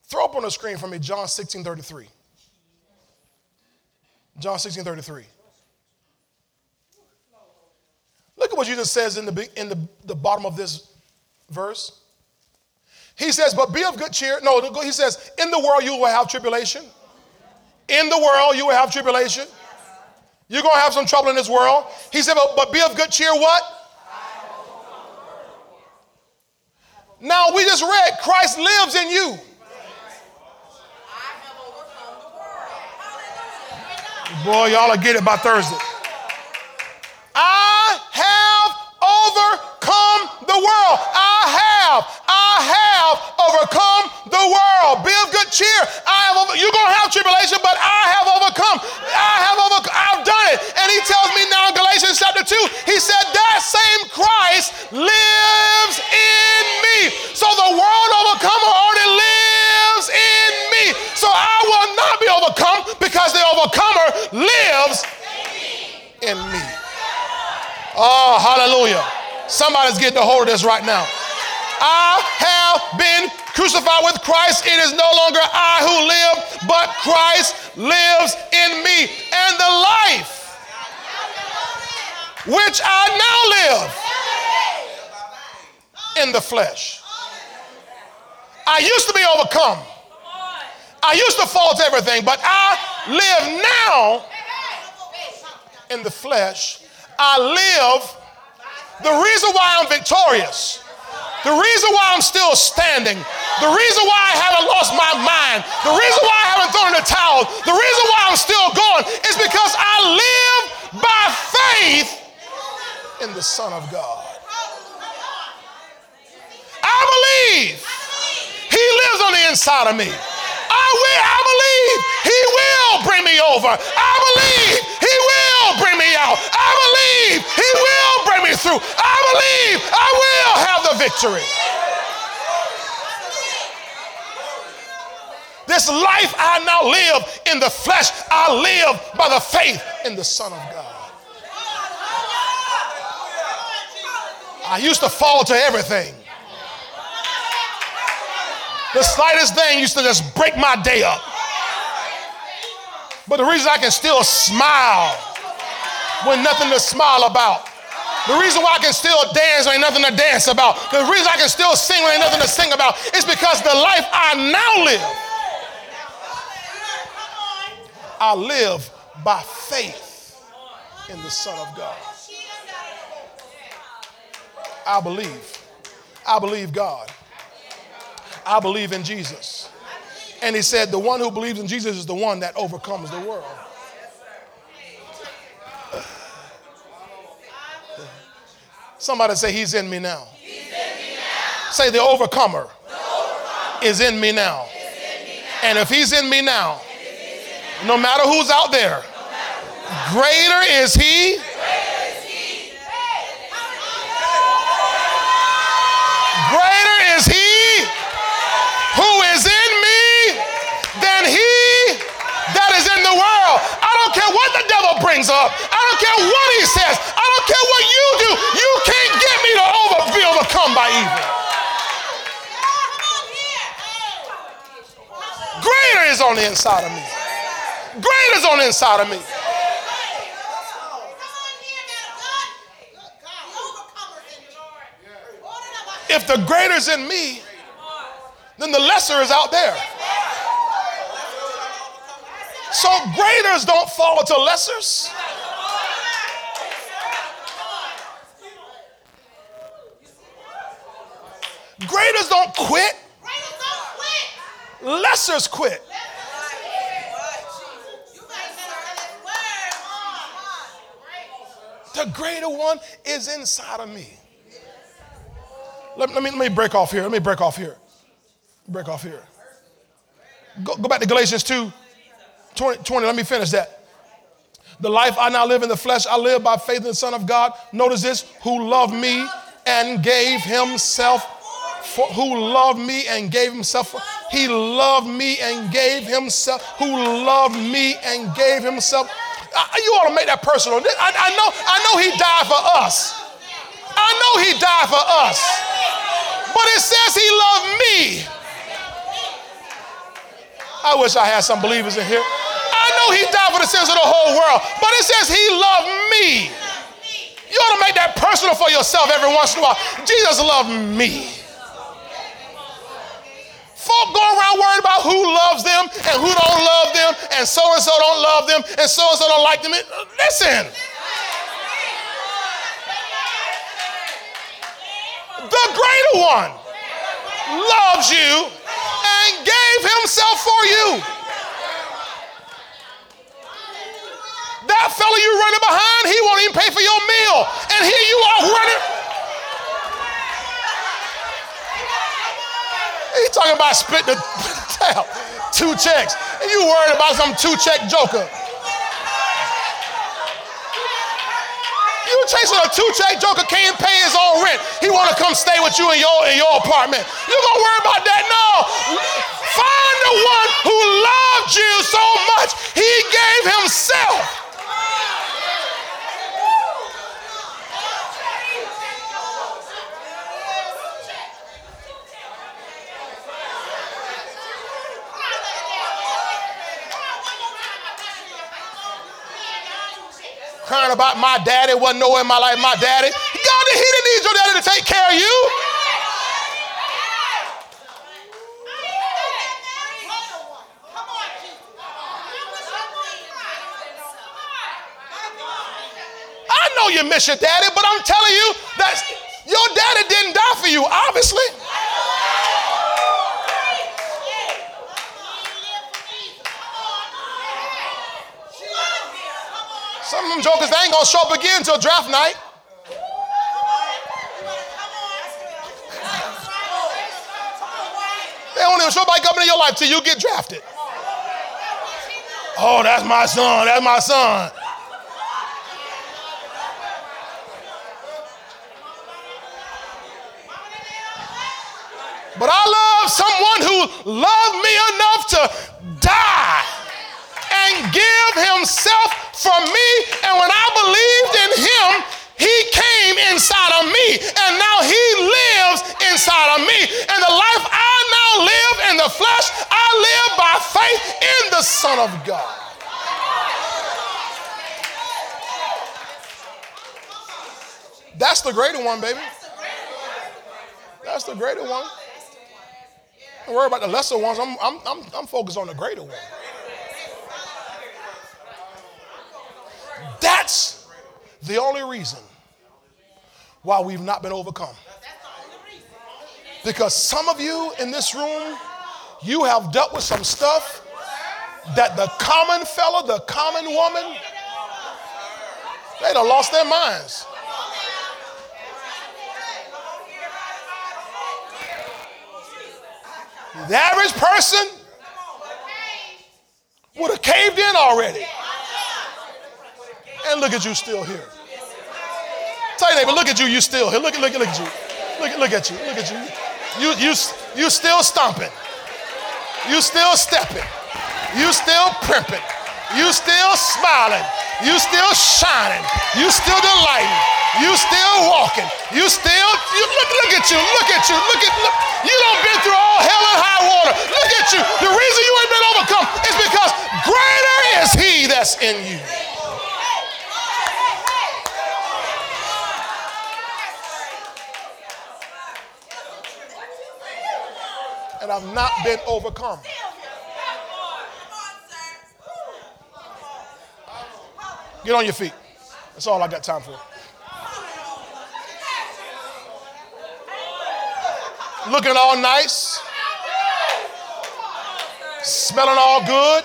Throw up on the screen for me John 16 33. John 16 33. Look at what Jesus says in the, in the, the bottom of this verse. He says, But be of good cheer. No, he says, In the world you will have tribulation. In the world you will have tribulation. You're going to have some trouble in this world. He said, But, but be of good cheer, what? Now we just read, Christ lives in you. Boy, y'all will get it by Thursday. I have overcome the world. I have, I have overcome the world. Be of good cheer. I have over, you're gonna have tribulation, but I have overcome. I have overcome, I've done it. And he tells me now in Galatians chapter 2, he said, That same Christ lives in me. So the world overcomer already lives in me. So I will not be overcome because the overcomer lives in me. Oh, hallelujah. Somebody's getting a hold of this right now. I have been crucified with Christ. It is no longer I who live, but Christ lives in me. And the life which I now live in the flesh. I used to be overcome. I used to fall to everything, but I live now in the flesh I live, the reason why I'm victorious, the reason why I'm still standing, the reason why I haven't lost my mind, the reason why I haven't thrown in the towel, the reason why I'm still going is because I live by faith in the Son of God. I believe He lives on the inside of me. I will, I believe He will bring me over. I believe He will bring me out. I believe He will bring me through. I believe I will have the victory. This life I now live in the flesh, I live by the faith in the Son of God. I used to fall to everything. The slightest thing used to just break my day up. But the reason I can still smile when nothing to smile about. The reason why I can still dance ain't nothing to dance about. The reason I can still sing ain't nothing to sing about is because the life I now live, I live by faith in the Son of God. I believe. I believe God. I believe in Jesus. And he said, The one who believes in Jesus is the one that overcomes the world. Somebody say, He's in me now. In me now. Say, the overcomer, the overcomer is in me now. In me now. And if He's in me now, no matter who's out there, greater is He. Greater is He who is in me than He that is in the world. I don't care what the devil brings up. I don't care what he says. I don't care what you do. You can't get me to over, be overcome by evil. Greater is on the inside of me. Greater is on the inside of me. If the greater is in me, then the lesser is out there. So graders don't fall to lessers. Greaters don't quit. Lessers quit. The greater one is inside of me. Let, let, me, let me break off here. Let me break off here. Break off here. Go, go back to Galatians 2 20, 20. Let me finish that. The life I now live in the flesh, I live by faith in the Son of God. Notice this, who loved me and gave himself for, who loved me and gave himself for, he loved me and gave himself, who loved me and gave himself. I, you ought to make that personal. I, I know, I know he died for us. I know he died for us. But it says he loved me. I wish I had some believers in here. Know he died for the sins of the whole world, but it says he loved me. You ought to make that personal for yourself every once in a while. Jesus loved me. Folk go around worried about who loves them and who don't love them, and so and so don't love them, and so and so don't like them. Listen. The greater one loves you and gave himself for you. Running behind, he won't even pay for your meal. And here you are running. He talking about split the two checks. And you worried about some two-check joker. You chasing a two-check joker can't pay his own rent. He want to come stay with you in your in your apartment. You gonna worry about that? No. Find the one who loved you so much he gave himself. Crying about my daddy wasn't nowhere in my life, my daddy. God, he didn't need your daddy to take care of you. I know you miss your daddy, but I'm telling you that your daddy didn't die for you, obviously. Some of them jokers, they ain't gonna show up again until draft night. They don't even show up coming in your life till you get drafted. Oh, that's my son, that's my son. But I love someone who loved me enough to die and give himself for me. And when I believed in him, he came inside of me. And now he lives inside of me. And the life I now live in the flesh, I live by faith in the Son of God. That's the greater one, baby. That's the greater one. Don't worry about the lesser ones. I'm, I'm, I'm, I'm focused on the greater one. That's the only reason why we've not been overcome. Because some of you in this room, you have dealt with some stuff that the common fella, the common woman, they'd have lost their minds. The average person would have caved in already. And look at you still here. Tell your neighbor, look at you, you still here. Look, at, look, at, look at you. Look, at, look at you. Look at you. You, you, you still stomping. You still stepping. You still primping. You still smiling. You still shining. You still delighting. You still walking. You still, you, look, look at you. Look at you. Look at, look. You don't been through all hell and high water. Look at you. The reason you ain't been overcome is because greater is he that's in you. And I've not been overcome. Get on your feet. That's all I got time for. Looking all nice, smelling all good.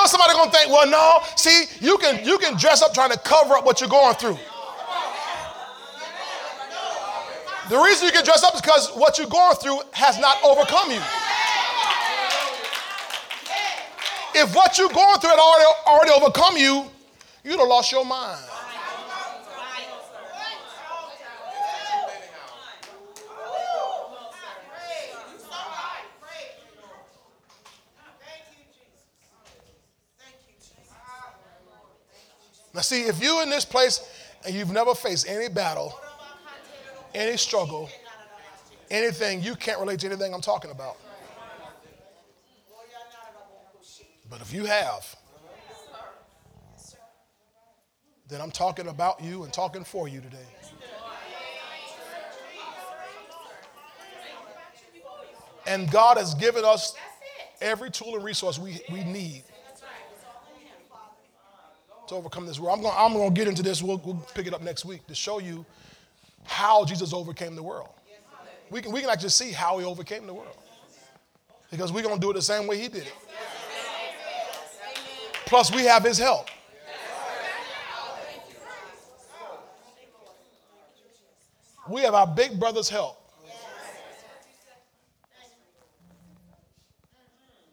know somebody gonna think, well, no, see, you can you can dress up trying to cover up what you're going through. The reason you can dress up is because what you're going through has not overcome you. If what you're going through had already, already overcome you, you'd have lost your mind. Now, see, if you're in this place and you've never faced any battle, any struggle, anything, you can't relate to anything I'm talking about. But if you have, then I'm talking about you and talking for you today. And God has given us every tool and resource we, we need to overcome this world. I'm going I'm to get into this. We'll, we'll pick it up next week to show you how Jesus overcame the world. We can, we can actually see how he overcame the world. Because we're going to do it the same way he did it. Plus, we have his help. We have our big brother's help.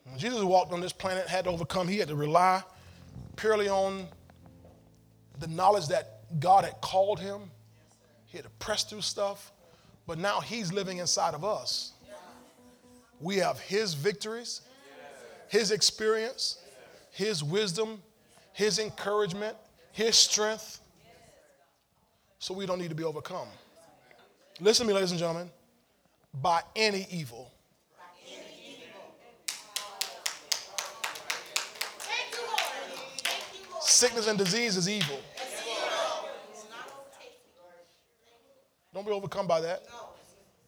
When Jesus walked on this planet, had to overcome, he had to rely purely on the knowledge that God had called him. He had to press through stuff. But now he's living inside of us. We have his victories, his experience, his wisdom, his encouragement, his strength. So we don't need to be overcome. Listen to me, ladies and gentlemen. By any evil. Sickness and disease is evil. Don't be overcome by that.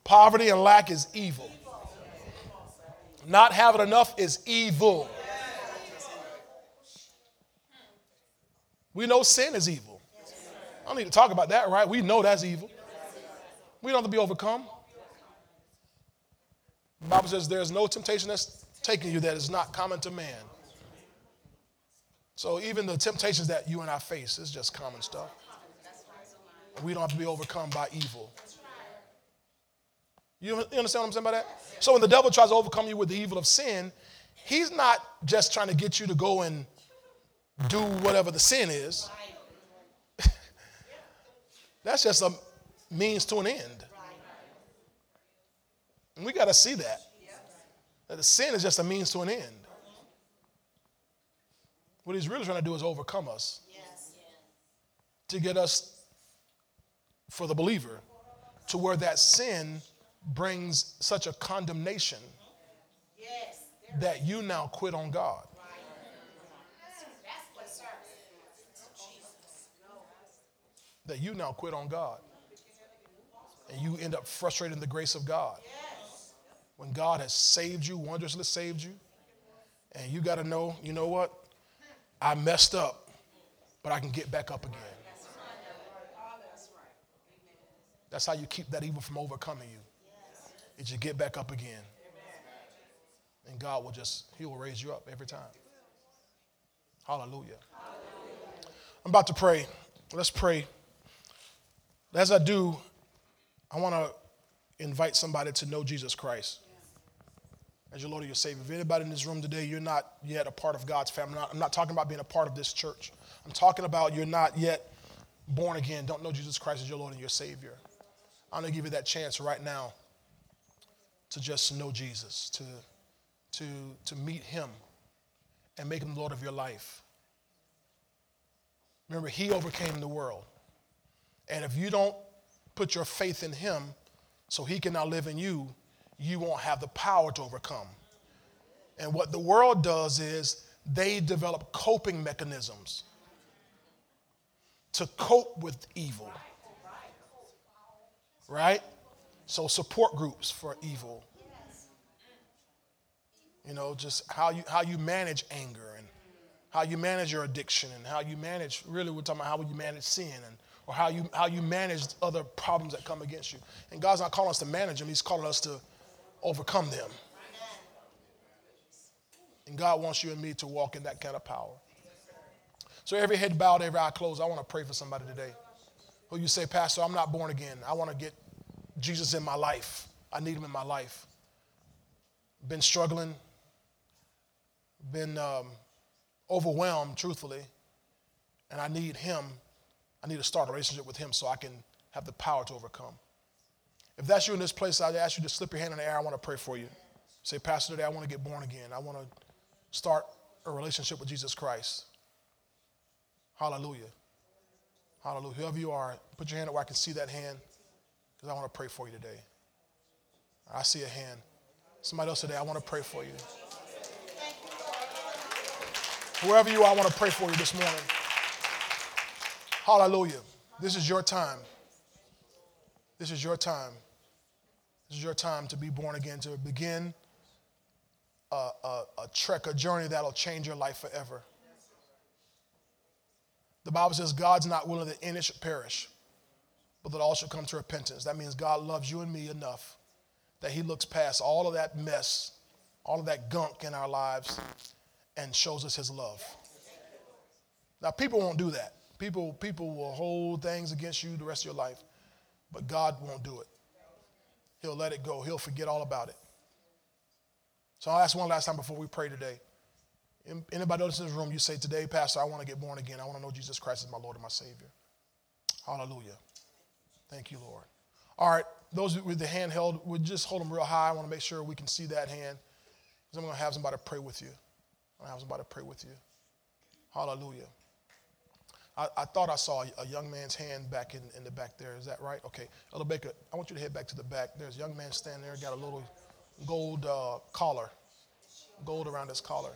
Poverty and lack is evil. Not having enough is evil. We know sin is evil. I don't need to talk about that, right? We know that's evil. We don't have to be overcome. The Bible says there's no temptation that's taken you that is not common to man. So even the temptations that you and I face is just common stuff. We don't have to be overcome by evil. You understand what I'm saying by that? So when the devil tries to overcome you with the evil of sin, he's not just trying to get you to go and do whatever the sin is. That's just a means to an end. And we got to see that. That the sin is just a means to an end. What he's really trying to do is overcome us to get us, for the believer, to where that sin brings such a condemnation that you now quit on God. That you now quit on God. And you end up frustrating the grace of God. When God has saved you, wondrously saved you, and you got to know, you know what? I messed up, but I can get back up again. That's how you keep that evil from overcoming you is you get back up again. And God will just, He will raise you up every time. Hallelujah. I'm about to pray. Let's pray. As I do, I want to invite somebody to know Jesus Christ as your Lord and your Savior. If anybody in this room today, you're not yet a part of God's family, I'm not, I'm not talking about being a part of this church. I'm talking about you're not yet born again, don't know Jesus Christ as your Lord and your Savior. I'm going to give you that chance right now to just know Jesus, to, to, to meet him and make him Lord of your life. Remember, he overcame the world. And if you don't put your faith in him so he can now live in you, you won't have the power to overcome. And what the world does is they develop coping mechanisms to cope with evil. Right? So support groups for evil. You know, just how you how you manage anger and how you manage your addiction and how you manage really we're talking about how you manage sin and or how you how you manage other problems that come against you. And God's not calling us to manage them, He's calling us to overcome them. And God wants you and me to walk in that kind of power. So every head bowed, every eye closed, I want to pray for somebody today. Who you say, Pastor, I'm not born again. I want to get Jesus in my life. I need him in my life. Been struggling, been um, overwhelmed, truthfully, and I need him. I need to start a relationship with him so I can have the power to overcome. If that's you in this place, I'd ask you to slip your hand in the air. I want to pray for you. Say, Pastor, today I want to get born again. I want to start a relationship with Jesus Christ. Hallelujah. Hallelujah. Whoever you are, put your hand up where I can see that hand because I want to pray for you today. I see a hand. Somebody else today, I want to pray for you. Whoever you are, I want to pray for you this morning. Hallelujah. This is your time. This is your time. This is your time to be born again, to begin a, a, a trek, a journey that'll change your life forever. The Bible says God's not willing that any should perish, but that all should come to repentance. That means God loves you and me enough that He looks past all of that mess all of that gunk in our lives and shows us his love. Now, people won't do that. People, people will hold things against you the rest of your life, but God won't do it. He'll let it go, He'll forget all about it. So I'll ask one last time before we pray today. Anybody else in this room, you say, Today, Pastor, I want to get born again. I want to know Jesus Christ as my Lord and my Savior. Hallelujah. Thank you, Lord. All right, those with the hand held, we just hold them real high. I want to make sure we can see that hand. Because I'm going to have somebody pray with you. I'm going to have somebody pray with you. Hallelujah. I, I thought I saw a young man's hand back in, in the back there. Is that right? Okay. Elder Baker, I want you to head back to the back. There's a young man standing there, got a little gold uh, collar, gold around his collar.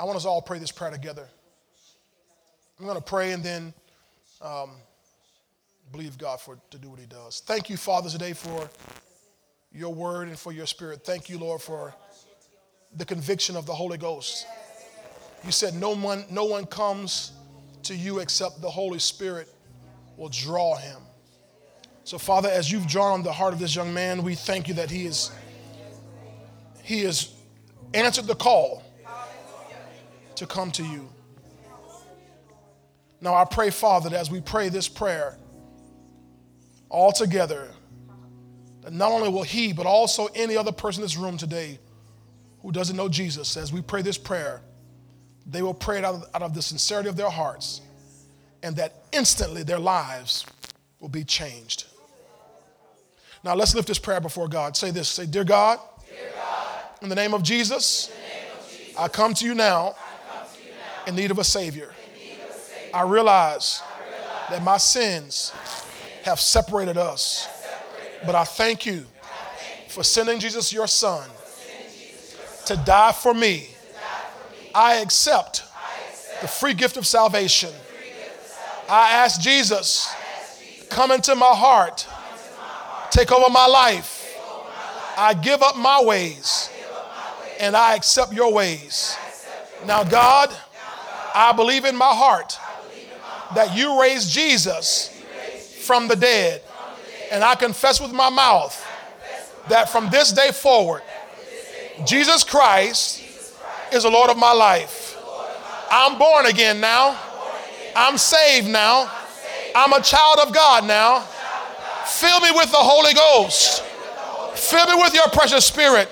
I want us all to pray this prayer together. I'm going to pray and then um, believe God for to do what He does. Thank you, Father, today for your word and for your spirit. Thank you, Lord, for the conviction of the Holy Ghost. You said no one, no one comes to you except the Holy Spirit will draw him. So, Father, as you've drawn the heart of this young man, we thank you that he is he has answered the call to come to you. Now I pray, Father, that as we pray this prayer all together, that not only will he, but also any other person in this room today who doesn't know Jesus, as we pray this prayer, they will pray it out of, out of the sincerity of their hearts, and that instantly their lives will be changed. Now let's lift this prayer before God. Say this say, Dear God, Dear God in the name of Jesus, I come to you now in need of a Savior. I realize that my sins have separated us. But I thank you for sending Jesus, your Son, to die for me. I accept the free gift of salvation. I ask Jesus, come into my heart, take over my life. I give up my ways and I accept your ways. Now, God, I believe in my heart that you raised Jesus from the dead. And I confess with my mouth that from this day forward, Jesus Christ is the Lord of my life. I'm born again now. I'm saved now. I'm a child of God now. Fill me with the Holy Ghost. Fill me with your precious spirit.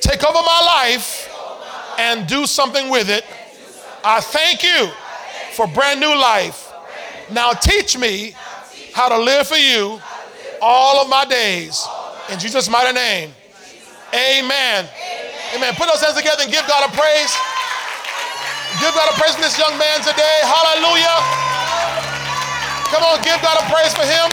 Take over my life and do something with it. I thank you for brand new life. Now teach me how to live for you all of my days. In Jesus' mighty name. Amen. Amen. Put those hands together and give God a praise. Give God a praise for this young man today. Hallelujah. Come on, give God a praise for him.